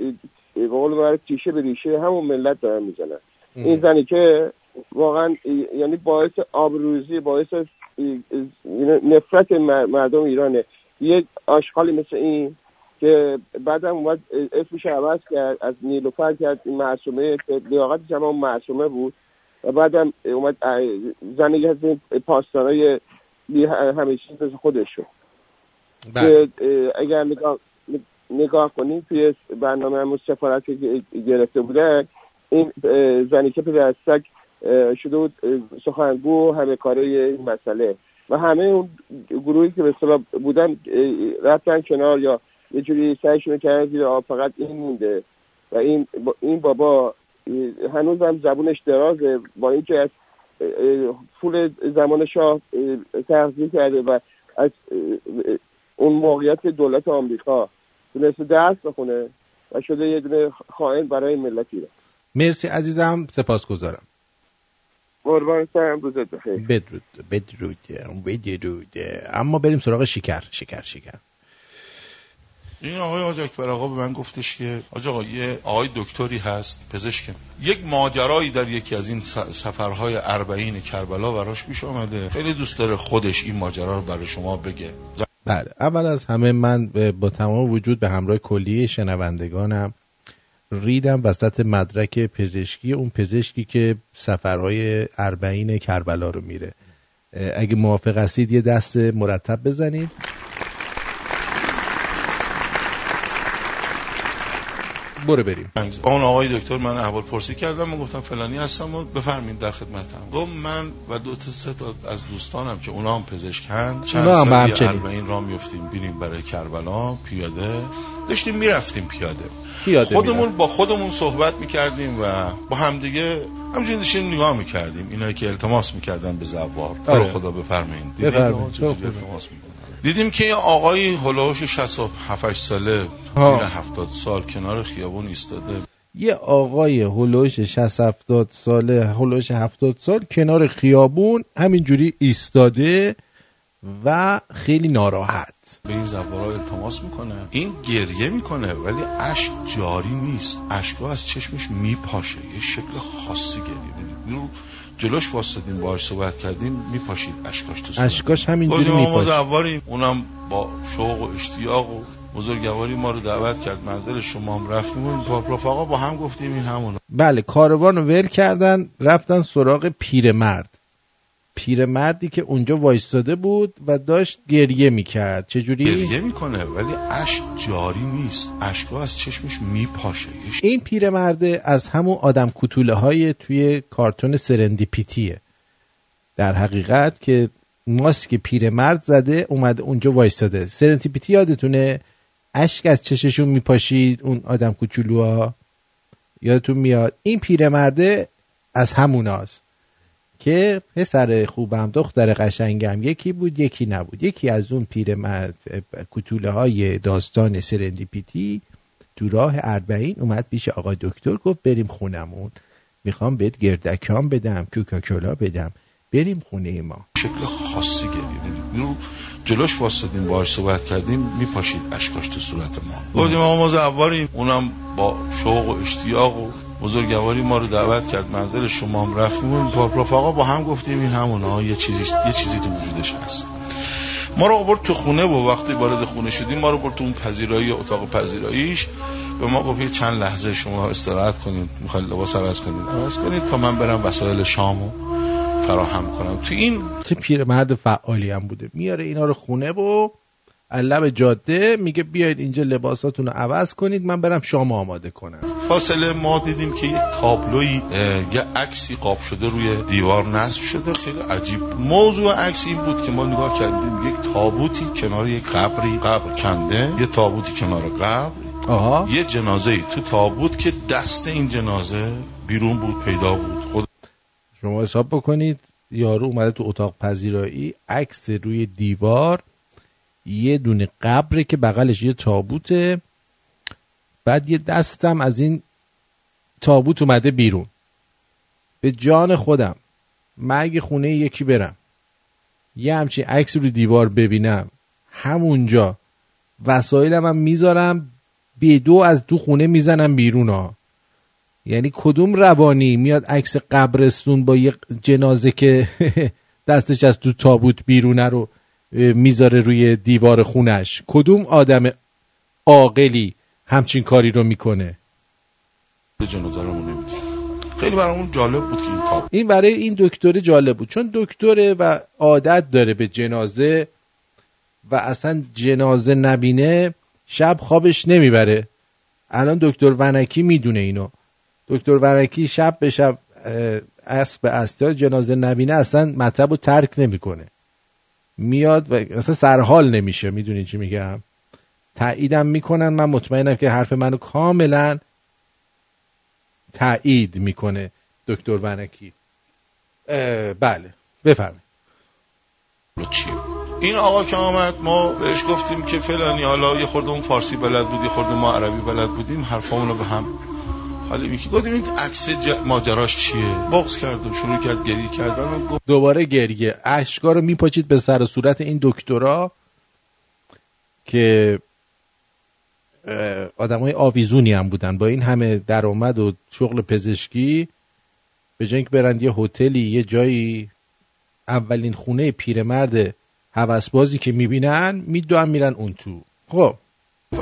به قول تیشه به ریشه همون ملت دارن می‌زنن. این زنی که واقعا یعنی باعث آبروزی باعث نفرت مر- مردم ایرانه. یک آشغالی مثل این که بعدم اومد اسمش عوض کرد از نیلوفر کرد این معصومه که لیاقت جمع معصومه بود. و بعدم اومد زنی از این همه چیز مثل خودش شد که اه، اگر نگاه نگاه کنیم توی برنامه همون سفارت که گرفته بودن این زنی که پدر سگ اه، شده بود سخنگو همه کاره این مسئله. و همه اون گروهی که به اصطلاح بودن رفتن کنار یا یه جوری سعیشون کردن زیر آب فقط این مونده. و این با- این بابا هنوز هم زبونش درازه. با اینکه از پول زمان شاه اه، تغذیه کرده و از اون موقعیت دولت آمریکا تونسته درس بخونه و شده یه دونه خائن برای ملت ایران مرسی عزیزم. سپاسگزارم. قربان سرم. روزت بخیر. بدرود بدرود بدرود. اما بریم سراغ شکر. شکر شکر. این آقای حاج اکبر آقا به من گفتش که حاج آقا یه آقای دکتری هست پزشک. یک ماجرایی در یکی از این سفرهای اربعین کربلا براش پیش آمده. خیلی دوست داره خودش این ماجرا رو برای شما بگه. بله اول از همه من با تمام وجود به همراه کلیه شنوندگانم ریدم وسط مدرک پزشکی اون پزشکی که سفرهای اربعین کربلا رو میره. اگه موافق هستید یه دست مرتب بزنید. برو بریم. اون آقای دکتر من احوال پرسی کردم من گفتم فلانی هستم و بفرمایید در خدمتم. گفت من و دو تا سه تا از دوستانم که اونا هم پزشکن چند سال. اربعین راه میفتیم بریم برای کربلا پیاده. داشتیم می‌رفتیم پیاده. پیاده خودمون با خودمون صحبت می‌کردیم و با همدیگه همجوری داشتیم نگاه می‌کردیم. اینایی که التماس می‌کردن به زوار. تو رو آره. خدا بفرمایید. چجوری خب،. التماس. دیدیم که یه آقای هلوش 67 ساله. زیر 70 سال کنار خیابون ایستاده. یه آقای هلوش 60 70 ساله هلوش 70 سال کنار خیابون همینجوری ایستاده و خیلی ناراحت. به این زوارا التماس می‌کنه. این گریه می‌کنه ولی اشک جاری نیست. اشکا از چشمش میپاشه. یه شکل خاصی گریه می‌کنه. جلوش واسطیم باهاش صحبت کردیم میپاشید اشکاش تو صورت. اشکاش همینجوری ما میپاشه زواریم اونم با شوق و اشتیاق و بزرگواری ما رو دعوت کرد. منزل شما هم رفتیم و رفقا با هم گفتیم این همون بله کاروان رو ول کردن رفتن سراغ پیرمرد. پیرمردی که اونجا وایستاده بود و داشت گریه می‌کرد. چجوری؟ گریه می‌کنه ولی اشک جاری نیست. اشکا از چشمش میپاشه. این پیرمرده از همون آدم کتوله های توی کارتون سرندیپیتیه. در حقیقت که ماسک پیرمرد زده اومده اونجا وایستاده. سرندیپیتی یادتونه؟ اشک از چششون میپاشید اون آدم کوچولوها؟ یادتون میاد؟ این پیرمرده از هموناست. که پسر خوبم دختر قشنگم یکی بود یکی نبود. یکی از اون پیرمرد کتوله های داستان سرندیپیتی تو راه اربعین اومد پیش آقا دکتر گفت بریم خونمون. می‌خوام بهت گردکان بدم کوکاکولا بدم. بریم خونه ما. شکل خاصی. رو جلوش واسطیم باهاش صحبت کردیم میپاشید اشکاش تو صورت ما. گفتیم ما زواریم. اونم با شوق و اشتیاق و بزرگواری ما رو دعوت کرد منزل شما هم رفتیم. و رفقا با هم گفتیم این همونه ها یه چیزی یه چیزی تو وجودش هست. ما رو برد تو خونه و وقتی وارد خونه شدیم ما رو برد تو اون پذیرایی اتاق پذیراییش به ما گفت چند لحظه شما استراحت کنید می‌خواید لباس عوض کنید. عوض کنید تا من برم وسایل شامو فراهم کنم. تو این چه پیرمرد فعالی هم بوده. میاره اینا رو خونه و لب جاده میگه بیاید اینجا لباساتون رو عوض کنید من برم شام آماده کنم فاصله ما دیدیم که یک تابلوی یه عکسی قاب شده روی دیوار نصب شده خیلی عجیب. موضوع عکس این بود که ما نگاه کردیم یک تابوتی کنار یک قبری قبر کنده یه تابوتی کنار قبر آها. یه جنازه ای تو تابوت که دست این جنازه بیرون بود پیدا بود خود شما حساب بکنید یارو اومده تو اتاق پذیرایی عکس روی دیوار یه دونه قبره که بغلش یه تابوته. بعد یه دستم از این تابوت اومده بیرون. به جان خودم. من اگه خونه یکی برم. یه همچین عکس رو دیوار ببینم. همونجا. وسایلم هم می‌ذارم. به دو از تو خونه می‌زنم بیرون ها. یعنی کدوم روانی میاد عکس قبرستون با یه جنازه که دستش از تو تابوت بیرونه رو می‌ذاره روی دیوار خونش. کدوم آدم عاقلی همچین کاری رو می‌کنه؟ جنازه رو خیلی برامون جالب بود که این تابوت این برای این دکتر جالب بود چون دکتره و عادت داره به جنازه و اصلا جنازه نبینه شب خوابش نمی‌بره. الان دکتر ونکی می‌دونه اینو. دکتر ونکی شب به شب اسب به جنازه نبینه اصلا مطب رو ترک نمی‌کنه. میاد و اصلا سرحال نمیشه. می‌دونی چی میگم؟ تاییدم می‌کنن. من مطمئنم که حرف منو کاملا تایید می‌کنه دکتر ونکی. بله. بفرمایید. این آقا که آمد ما بهش گفتیم که فلانی حالا یه خورده اون فارسی بلد بود یه خورده ما عربی بلد بودیم حرفامون رو به هم حالا میگی گفتیم این عکس ماجراش چیه؟ بغض کرد و شروع کرد گریه کردن و گفت دوباره گریه. اشکا رو میپاچید به سر و صورت این دکترا که آدم های آویزونی هم بودن. با این همه درآمد و شغل پزشکی به جای اینکه برن یه هتلی یه جایی اولین خونه پیرمرد هوسبازی که می‌بینن میدوان میرن اون تو. خب.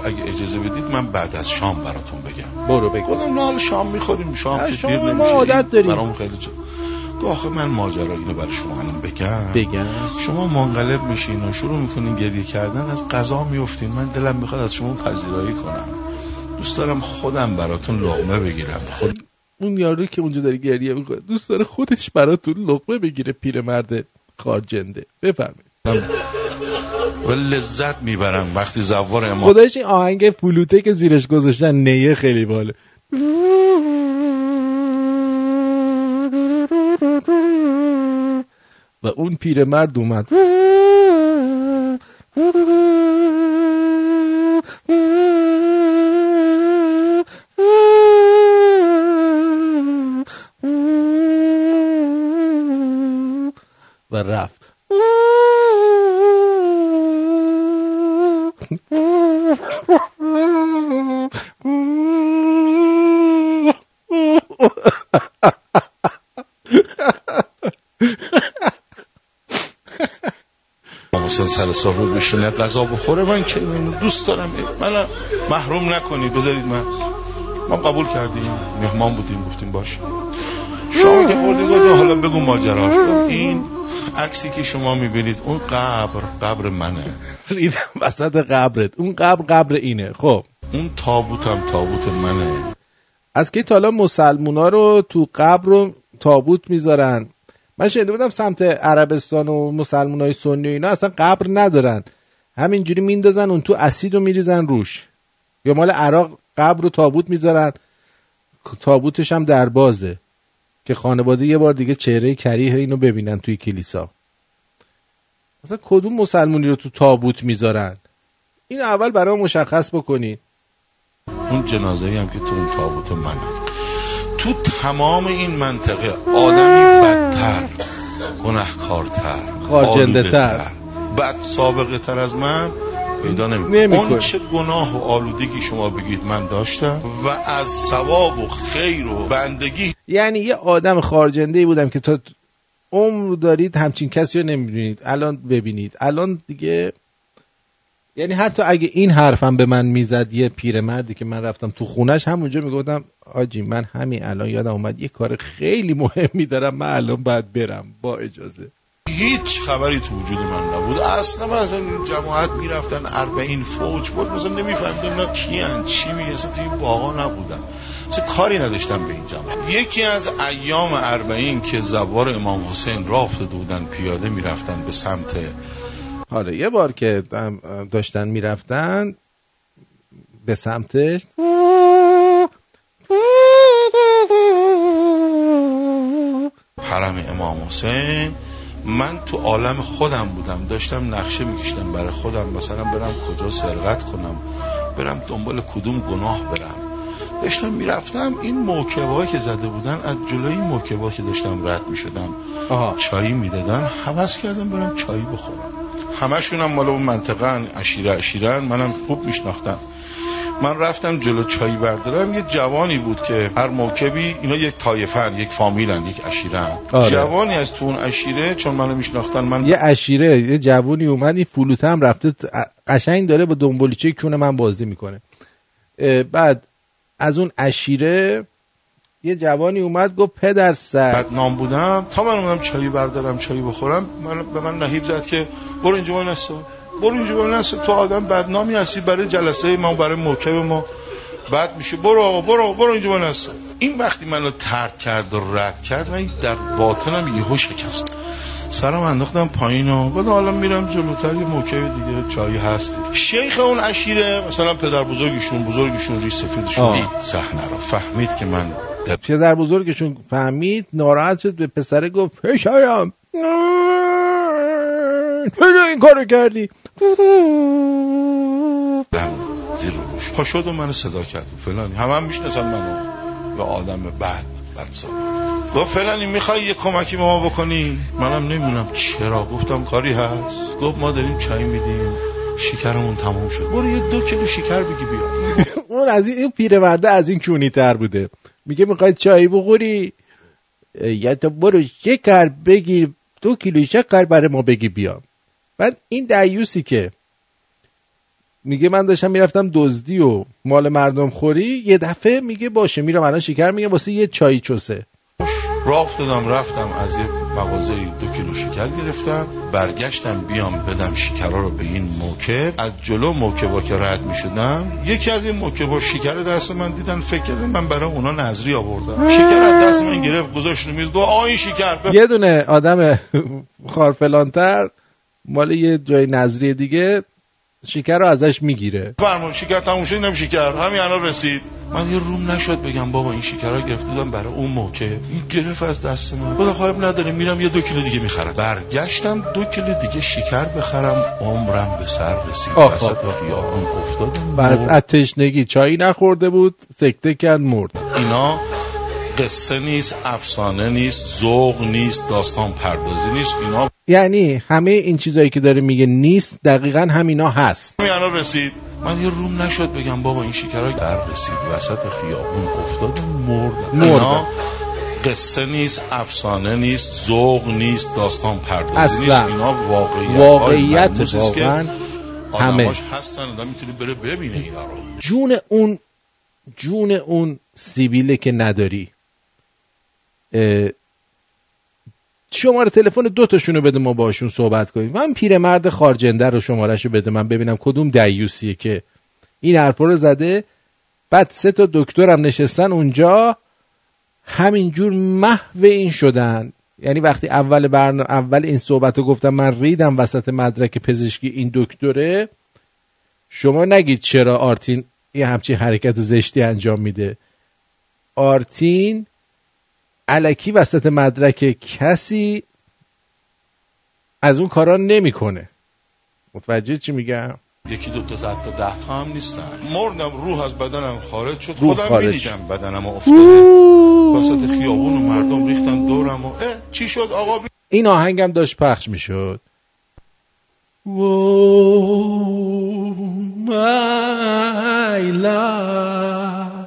اگه اجازه بدید من بعد از شام براتون بگم. برو بگو. گفتم نه حالا شام می‌خوریم. شام که دیر ما نمیشه. عادت این داریم. برام خیلی جا آخه من ماجرا اینو برای شما الان بگم. بگم. شما منقلب میشین و شروع می‌کنین گریه کردن از قضا میفتین من دلم می‌خواد از شما پذیرایی کنم. دوست دارم خودم براتون لقمه بگیرم. خود اون یارو که اونجا داره گریه می‌کنه دوست داره خودش براتون لقمه بگیره پیرمرد خارجنده. بفرمایید. و لذت می‌برم وقتی زوار اما خدایش این آهنگ فلوته که زیرش گذاشتن نیه خیلی باله. و اون پیرمرد اومد. و رفت. محسن سر صبح بشینه غذا بخوره من که دوست دارم. من محروم نکنی بذارید من. ما قبول کردیم مهمان بودیم گفتیم باش. شما که خوردی گفتیم حالا بگو ماجراش این عکسی که شما می‌بینید اون قبر قبر منه. ریدم وسط قبرت. اون قبر قبر اینه. خب. اون تابوتم تابوت منه. از که تا حالا مسلمونا رو تو قبر رو تابوت می‌ذارن؟ من شنیده بودم سمت عربستان و مسلمان های سنی و اینا اصلا قبر ندارن. همینجوری میندازن اون تو اسید رو میریزن روش. یا مال عراق قبر رو تابوت می‌ذارن. تابوتش هم در بازه. که خانواده یه بار دیگه چهره کریه اینو ببینن توی کلیسا. مثلا کدوم مسلمونی رو تو تابوت می‌ذارن؟ این اول برای مشخص بکنید اون جنازه هم که تو اون تابوت منه تو تمام این منطقه آدمی بدتر گناهکارتر خارجنده تر، بد سابقه تر از من. پیدا نمی‌کنه. اون چه گناه و آلودگی شما بگید من داشتم و از ثواب و خیر و بندگی یعنی یه آدم خارجنده بودم که تا عمر دارید همچین کسی رو نمی‌دونید الان ببینید. الان دیگه یعنی حتی اگه این حرفم به من می‌زد یه پیرمردی که من رفتم تو خونش همونجا می‌گفتم آجی من همین الان یادم اومد یه کار خیلی مهمی دارم من الان باید برم. با اجازه. هیچ خبری تو وجود من نبود. اصلا من از این جماعت می‌رفتن اربعین فوج بود مثلا نمیفهمیدم نه کیان چی میگه اصلا توی باغا نبودم اصلا کاری نداشتم به این جماعت. یکی از ایام اربعین که زوار امام حسین راه افتاده بودن پیاده می‌رفتن به سمت حالا یه بار که داشتن می‌رفتن به سمتش حرم امام حسین. من تو عالم خودم بودم داشتم نقشه میکشتم برای خودم مثلا برم کجا سرقت کنم برم دنبال کدوم گناه برم. داشتم می‌رفتم این موکبایی که زده بودن از جلوی این موکبا که داشتم رد می‌شدم چایی می‌دادن حوض کردم برم چایی بخورم. همشون هم مال اون منطقه اشیره اشیرن منم خوب میشناختم. من رفتم جلو چایی بردارم یه جوانی بود که هر موکبی اینا یک طایفن یک فامیلن یک اشیرن آره. جوانی از تو اون اشیره چون منو میشناختن من یه اشیره یه جوونی اومد این فلوته هم رفته قشنگ داره با دنبالیچه کون من بازی می‌کنه. بعد از اون اشیره یه جوانی اومد گفت پدر سر. بدنام بودم تا من اومدم چایی بردارم چایی بخورم من به من نهیب زد که برو اینجا وای برو اینجا نستا تو آدم بدنامی هستی برای جلسه ما برای موکب ما بد میشه. برو آقا برو برو اینجا نستا این وقتی منو ترد کرد و رد کرد من در باطنم یهو شکست. سرم انداختم پایین و بعد حالا میرم جلوتر یه موکب دیگه چایی هست. شیخ اون عشیره مثلا پدر بزرگشون بزرگشون ریش سفیدشون. دید صحنه رو. فهمید که من پدر بزرگشون فهمید ناراحت شد به پسره گفت پسرم چرا این کارو کردی. پا شد و منو صدا کرد فلانی. همه هم می‌شناسن منو. یا آدم بد بدزا. گفت فلانی می‌خوای یه کمکی به ما بکنی؟ منم نمی‌دونم چرا. گفتم کاری هست. گفت ما داریم چای میدیم. شکرمون تموم شد. برو یه دو کیلو شکر بگی بیا. اون از این پیرمرده از این کونی تر بوده. میگه می‌خوای چای بخوری؟ یا تو برو شکر بگیر. دو کیلو شکر برای ما بگی بیا. بعد این دیوسی که میگه من داشتم می‌رفتم دزدی و مال مردم خوری یه دفعه میگه باشه میرم الان شکر میگه واسه یه چای چوسه. راه افتادم رفتم از یه مغازه دو کیلو شکر گرفتم برگشتم بیام بدم شکرها رو به این موکب از جلو موکبا که رد می شدم یکی از این موکبا شکر دست من دیدن فکر کردن من برای اونا نظری آوردم. شکر از دست من گرفت گذاشت رو میز گفت آ این شکر یه دونه آدم خارفلانتر مال یه جای نظری دیگه شکر رو ازش می‌گیره. فرمان شکر تموم شد؟ اینم شکر. همین الان رسید. من یه روم نشد بگم بابا این شکرها گرفته بودم برای اون موقع این گرفت از دست من. خدا خواهب نداره میرم یه دو کیلو دیگه می‌خرم. برگشتم دو کیلو دیگه شکر بخرم. عمرم به سر رسید. وسط. خیابون افتادم. و از مرد. از تشنگی چایی نخورده بود سکته کرد مرد. اینا قصه نیست افسانه نیست ذوق نیست داستان پردازی نیست. اینا یعنی همه این چیزایی که داره میگه نیست دقیقا همینا هست. همین الان رسید. من یه روم نشد بگم بابا این شکرها در رسید. وسط خیابون افتادم مردم مردم. اینا قصه نیست افسانه نیست ذوق نیست داستان پردازی اصلا. نیست اینا واقعیت واقعیت واقعا همه. هستن آدم می‌تونه بره ببینه اینا رو. جون اون جون اون سیبیله که نداری. شماره تلفن دو تاشونو بده ما باشون صحبت کنیم. من پیرمرد خارجنده رو شمارهشو بده. من ببینم کدوم دیوسیه که این حرفا رو زده. بعد سه تا دکترم نشستن اونجا. همینجور محو این شدن. یعنی وقتی اول برنامه اول این صحبت رو گفتم من ریدم وسط مدرک پزشکی این دکتره. شما نگید چرا آرتین یه همچین حرکت زشتی انجام میده. آرتین علکی وسط مدرک کسی از اون کارا نمی‌کنه. متوجه چی میگم؟ یکی دو تا زد تا ده تا هم نیستن. مردم روح از بدنم خارج شد روح خودم خارج. می‌دیدم بدنم افتاده. وسط خیابون و مردم ریختن دورم و اه چی شد آقا؟ بی... این آهنگم داشت پخش می‌شد. My love,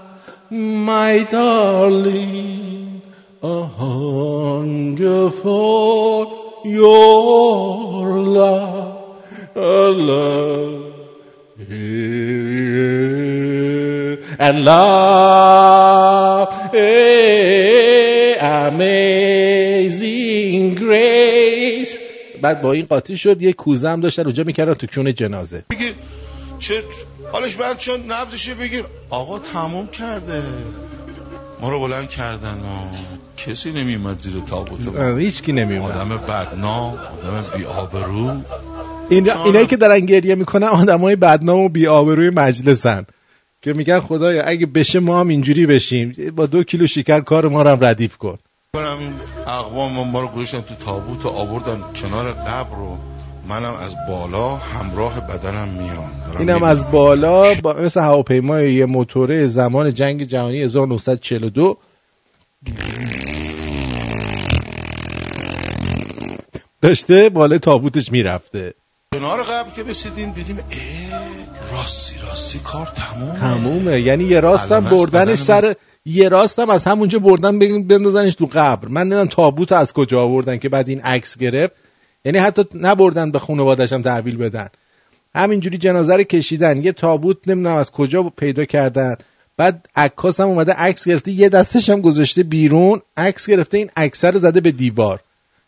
my darling, hunger for your love, a love, and love, amazing grace. بعد با این قاطی شد یه کوزه هم داشتن اونجا می‌کردن تو کون جنازه. بگیر چه حالش بعد چون نبزش بگیر. آقا تموم کرده. ما رو بلند کردن و کسی نمیومد زیر تابوت هیچ کی نمیومد آدم بدنام آدم بی آبرو این اینایی که دارن گریه می‌کنن آدمای بدنام و بی آبروی مجلسن. که میگن خدایا اگه بشه ما هم اینجوری بشیم. با دو کیلو شکر کار ما رو هم ردیف کن. کنم این اقوام ما رو گذاشتن تو تابوت و آوردن کنار قبر رو منم از بالا همراه بدنم میام. اینم. از بالا با مثل هواپیمای یه موتوره زمان جنگ جهانی 1942 داشته بالا تابوتش می‌رفته. کنار قبر که رسیدیم دیدیم راستی راستی کار تمومه. تمومه. یعنی یه راستم بردنش سر یه راستم از همونجا بردن بندازنش تو قبر. من نمی‌دونم تابوت از کجا آوردن که بعد این عکس گرفت. یعنی حتی نبردن به خانوادش هم تحویل بدن. همینجوری جنازه رو کشیدن. یه تابوت نمی‌دونم از کجا پیدا کردن. بعد عکاس هم اومده عکس گرفته یه دستش هم گذاشته بیرون. عکس گرفته این عکس رو زده به دیوار.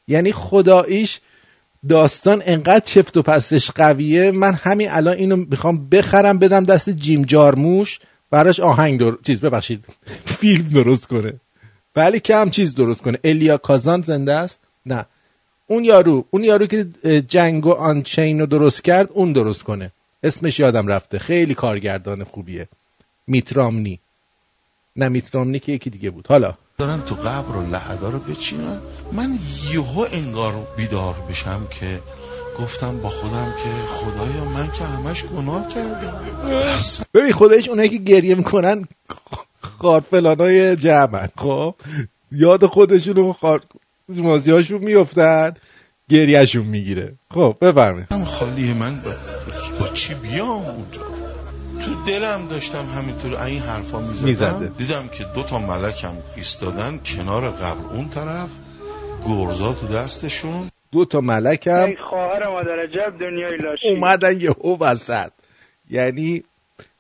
یعنی خداییش داستان انقدر چفت و پستش قویه. من همین الان اینو می‌خوام بخرم بدم دست جیم جارموش. براش آهنگ در... چیز ببخشید. فیلم درست کنه. ولی که هم چیز درست کنه. الیا کازان زنده است؟ نه. اون یارو اون یارو که جنگو آنچین رو درست کرد اون درست کنه. اسمش یادم رفته. خیلی کارگردان خوبیه. میترامنی. نه میترامنی که یکی دیگه بود. حالا. دارن تو قبر و لحدا رو بچینن. من یهو انگار بیدار بشم که گفتم با خودم که خدایا من که همش گناه کردم. ببین خودش اونایی که گریه می‌کنن خارفلانای جمعن. خب؟ یاد خودشون و خار مازیاشون میفتن گریهشون می‌گیره. خب بفرمایید. خالی من با, با چی بیام اونجا؟ تو دلم داشتم همینطور این حرفا می‌زدم. می‌زده. دیدم که دو تا ملکم ایستادن کنار قبر اون طرف گرزا تو دستشون. دو تا ملکم ای خواهر مادر عجب دنیای لاشی. اومدن یه هو وسط. یعنی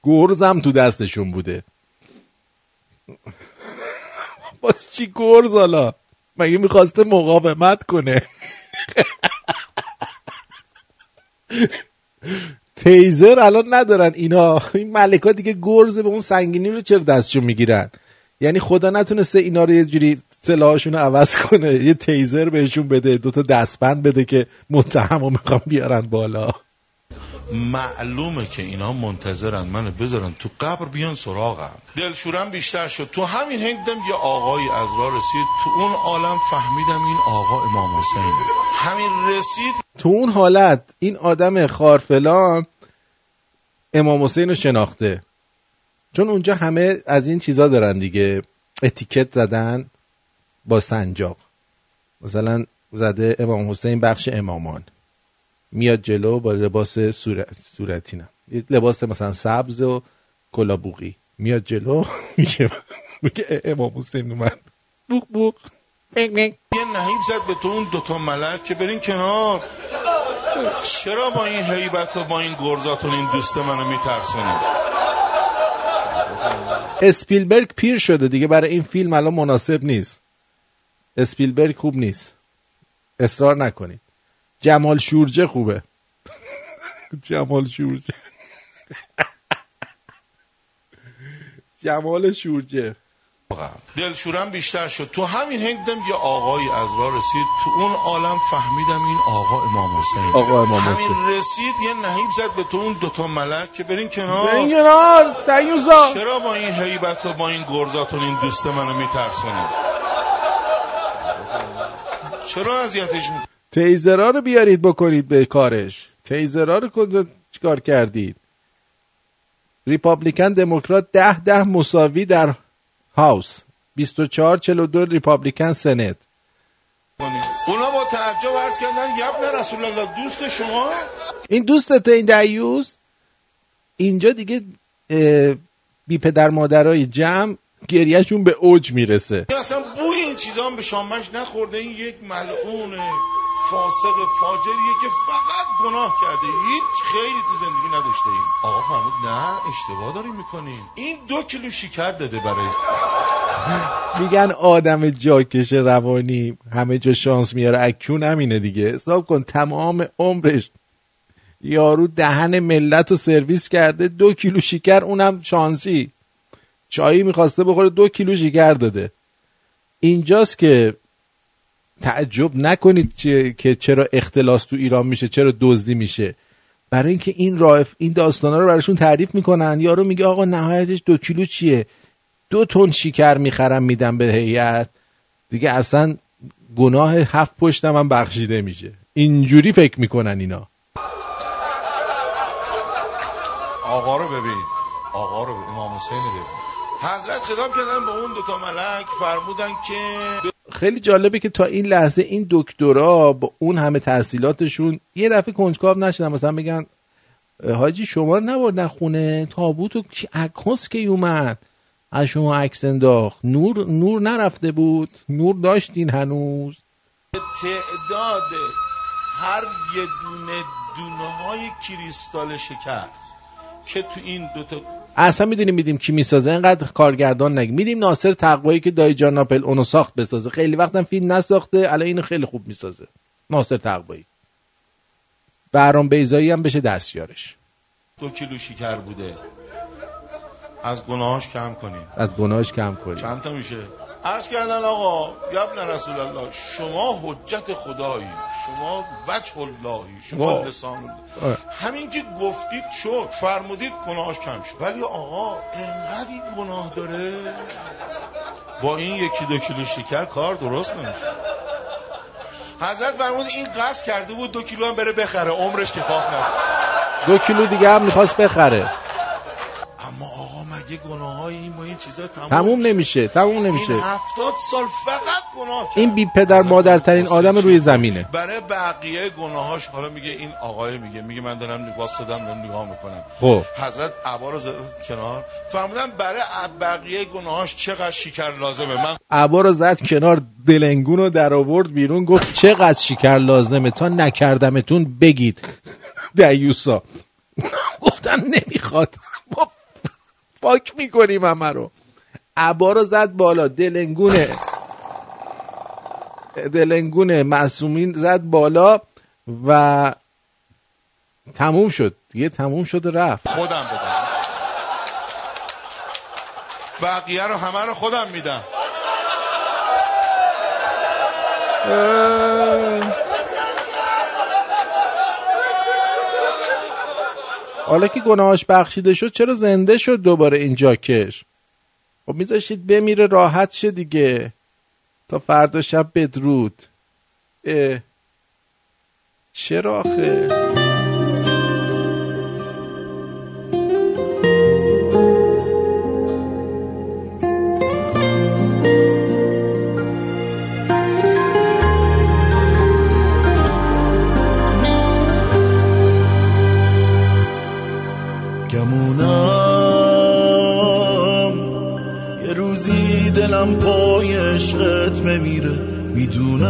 گرزم تو دستشون بوده. باز چی گرز حالا؟ مگه می‌خواسته مقاومت کنه؟ تیزر الان ندارن اینا. این ملکا دیگه گرز به اون سنگینی رو چرا دستشون می‌گیرن؟ یعنی خدا نتونسته اینا رو یه جوری سلاحشون رو عوض کنه. یه تیزر بهشون بده دوتا دستبند بده که متهم رو می‌خوام بیارن بالا. معلومه که اینا منتظرن. منو بذارن تو قبر بیان سراغم. دلشورم بیشتر شد. تو همین هنگ دیدم یه آقایی از راه رسید. تو اون عالم فهمیدم این آقا امام حسین همین رسید. تو اون حالت این آدم خارفلان امام حسین رو شناخته. چون اونجا همه از این چیزا دارن دیگه. اتیکت زدن با سنجاق. مثلا زده امام حسین بخش امامان. میاد جلو با لباس صورت صورتی نه لباس مثلا سبز و کلابوقی میاد جلو میگه میگه امام حسین اومد. بوق بوق یه نهیب زد به تو اون دوتا ملک که برین کنار. چرا با این حیبت و با این گرزاتون این دوست منو میترسونید اسپیلبرگ پیر شده دیگه. برای این فیلم الان مناسب نیست. اسپیلبرگ خوب نیست. اصرار نکنید. جمال شورجه خوبه. جمال شورجه. جمال شورجه. دلشورم بیشتر شد. تو همین هنگ دیدم یه آقایی از راه رسید. تو اون عالم فهمیدم این آقا امام حسین. آقا امام همین حسین. رسید یه نهیب زد به تو اون دوتا ملک که برین کنار. برین کنار، دیوزا. چرا با این حیبت و با این گرزاتون این دوست منو میترسونید چرا اذیتش می تیزرا رو بیارید بکنید به کارش. تیزرا رو چیکار کردید؟ ریپابلیکن دموکرات ده ده مساوی در هاوس. 24 42 ریپابلیکن سنت. اونا با تعجب عرض کردن یبن رسول الله دوست شما؟ این دوست تو این دیوز اینجا دیگه بی پدر مادرای جمع گریهشون به اوج می‌رسه. اصلا بوی این چیزا هم به شامش نخورده این یک ملعون. فاسق فاجریه که فقط گناه کرده. هیچ خیلی تو زندگی نداشته این آقا فرمود نه اشتباه داری می‌کنین این دو کیلو شکر داده برای میگن آدم جاکش روانی همه جا شانس میاره اکیون همینه دیگه. حساب کن تمام عمرش یارو دهن ملت رو سرویس کرده دو کیلو شکر اونم شانسی. چایی می‌خواسته بخوره دو کیلو شکر داده. اینجاست که تعجب نکنید چه- که چرا اختلاس تو ایران میشه چرا دزدی میشه. برای اینکه این راه این داستانا رو براشون تعریف می‌کنن. یارو میگه آقا نهایتش دو کیلو چیه؟ دو تن شکر می‌خرم میدم به هیئت. دیگه اصلا گناه هفت پشتم هم بخشیده میشه. اینجوری فکر می‌کنن اینا. آقا رو ببین. آقا رو ببین. امام حسین رو ببین. حضرت خطاب کردن به اون دوتا ملک فرمودن که خیلی جالبه که تا این لحظه این دکترا با اون همه تحصیلاتشون یه دفعه کنجکاو نشدن. مثلا بگن حاجی شما رو نبردن خونه؟ تابوت و عکاس که اومد؟ از شما عکس انداخت. نور نور نرفته بود. نور داشتین هنوز. تعداد هر یه دونه دونه های کریستال شکر که تو این دوتا اصلا می‌دونیم میدیم کی می‌سازه؟ اینقدر کارگردان نگی میدیم ناصر تقوایی که دای جان ناپل اونو ساخت بسازه. خیلی وقتم فیلم نساخته الان اینو خیلی خوب می‌سازه. ناصر تقوایی برام بیزایی هم بشه دستیارش. دو کیلو شکر بوده. از گناهاش کم کنین از گناهش کم کنی چند تا میشه؟ عرض کردن آقا یبن رسول الله شما حجت خدایی شما وجه اللهی شما. لسان الله. همین که گفتید شد فرمودید گناهاش کم شد. ولی آقا انقدر این گناه داره. با این یکی دو کیلو شکر کار درست نمیشه. حضرت فرمود این قصد کرده بود دو کیلو هم بره بخره عمرش کفاف نکنه. دو کیلو دیگه هم می‌خواست بخره. مگه گناه های این با این چیزا تموم, تموم نمیشه تموم نمیشه. این هفتاد سال فقط گناه کرد. این بی پدر مادرترین آدم روی زمینه. برای بقیه گناهاش حالا میگه این آقای میگه میگه من دارم واسطدم دارم نگاه می‌کنم. خب. حضرت عبا رو زد کنار. فرمودن برای بقیه گناهاش چقدر شکر لازمه. من عبا رو زد کنار دلنگون رو در آورد بیرون گفت چقدر شکر لازمه تا نکردمتون بگید. دیوسا گفتن نمی‌خواد. ما پاک می‌کنیم همه رو. عبا رو زد بالا دلنگونه. دلنگون معصومین زد بالا و تموم شد. دیگه تموم شد و رفت. خودم بدم. بقیه رو همه رو خودم میدم. حالا که گناهاش بخشیده شد چرا زنده شد دوباره این جاکش؟ خب میذاشید بمیره راحت شه دیگه. تا فردا شب بدرود. اه. چرا آخه؟ بمیره می‌دونم.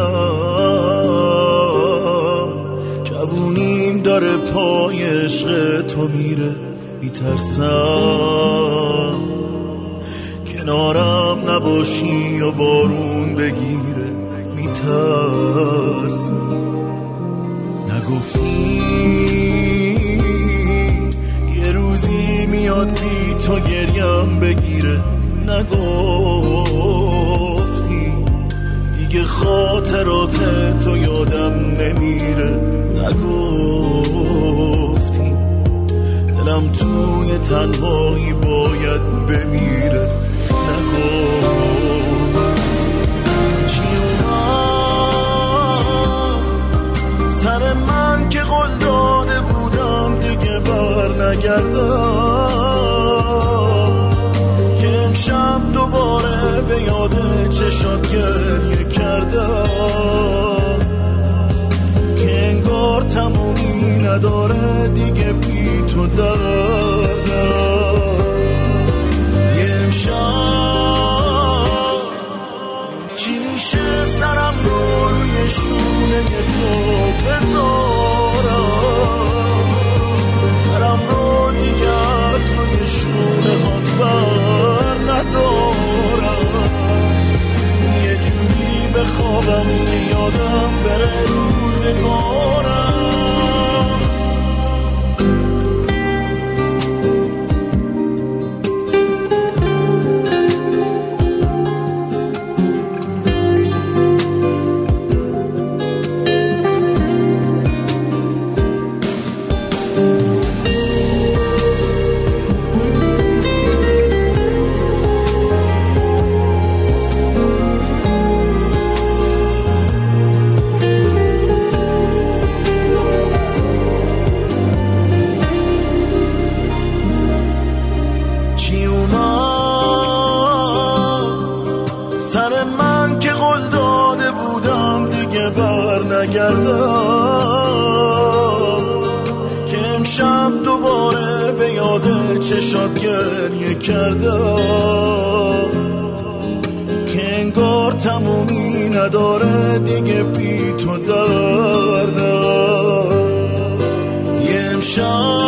جوونیم داره پای عشق تو میره میترسم. کنارم نباشی و بارون بگیره میترسم. نگفتی یه روزی میاد بی تو گریم بگیره نگفتی دیگه خاطرات تو یادم نمیره نگفتی. دلم توی تنهایی باید بمیره نگفتی. چی اومد سر من که قول داده بودم دیگه بر نگردم. که امشب دوباره به یاد چشات گریه کردم؟ که انگار تمومی نداره دیگه بی تو دردم. یه امشب چی میشه؟ سرم رو روی شونه تو بذار. یادم بره روزگارم کردم که انگار تمومی نداره دیگه بی تو دردم یه امشب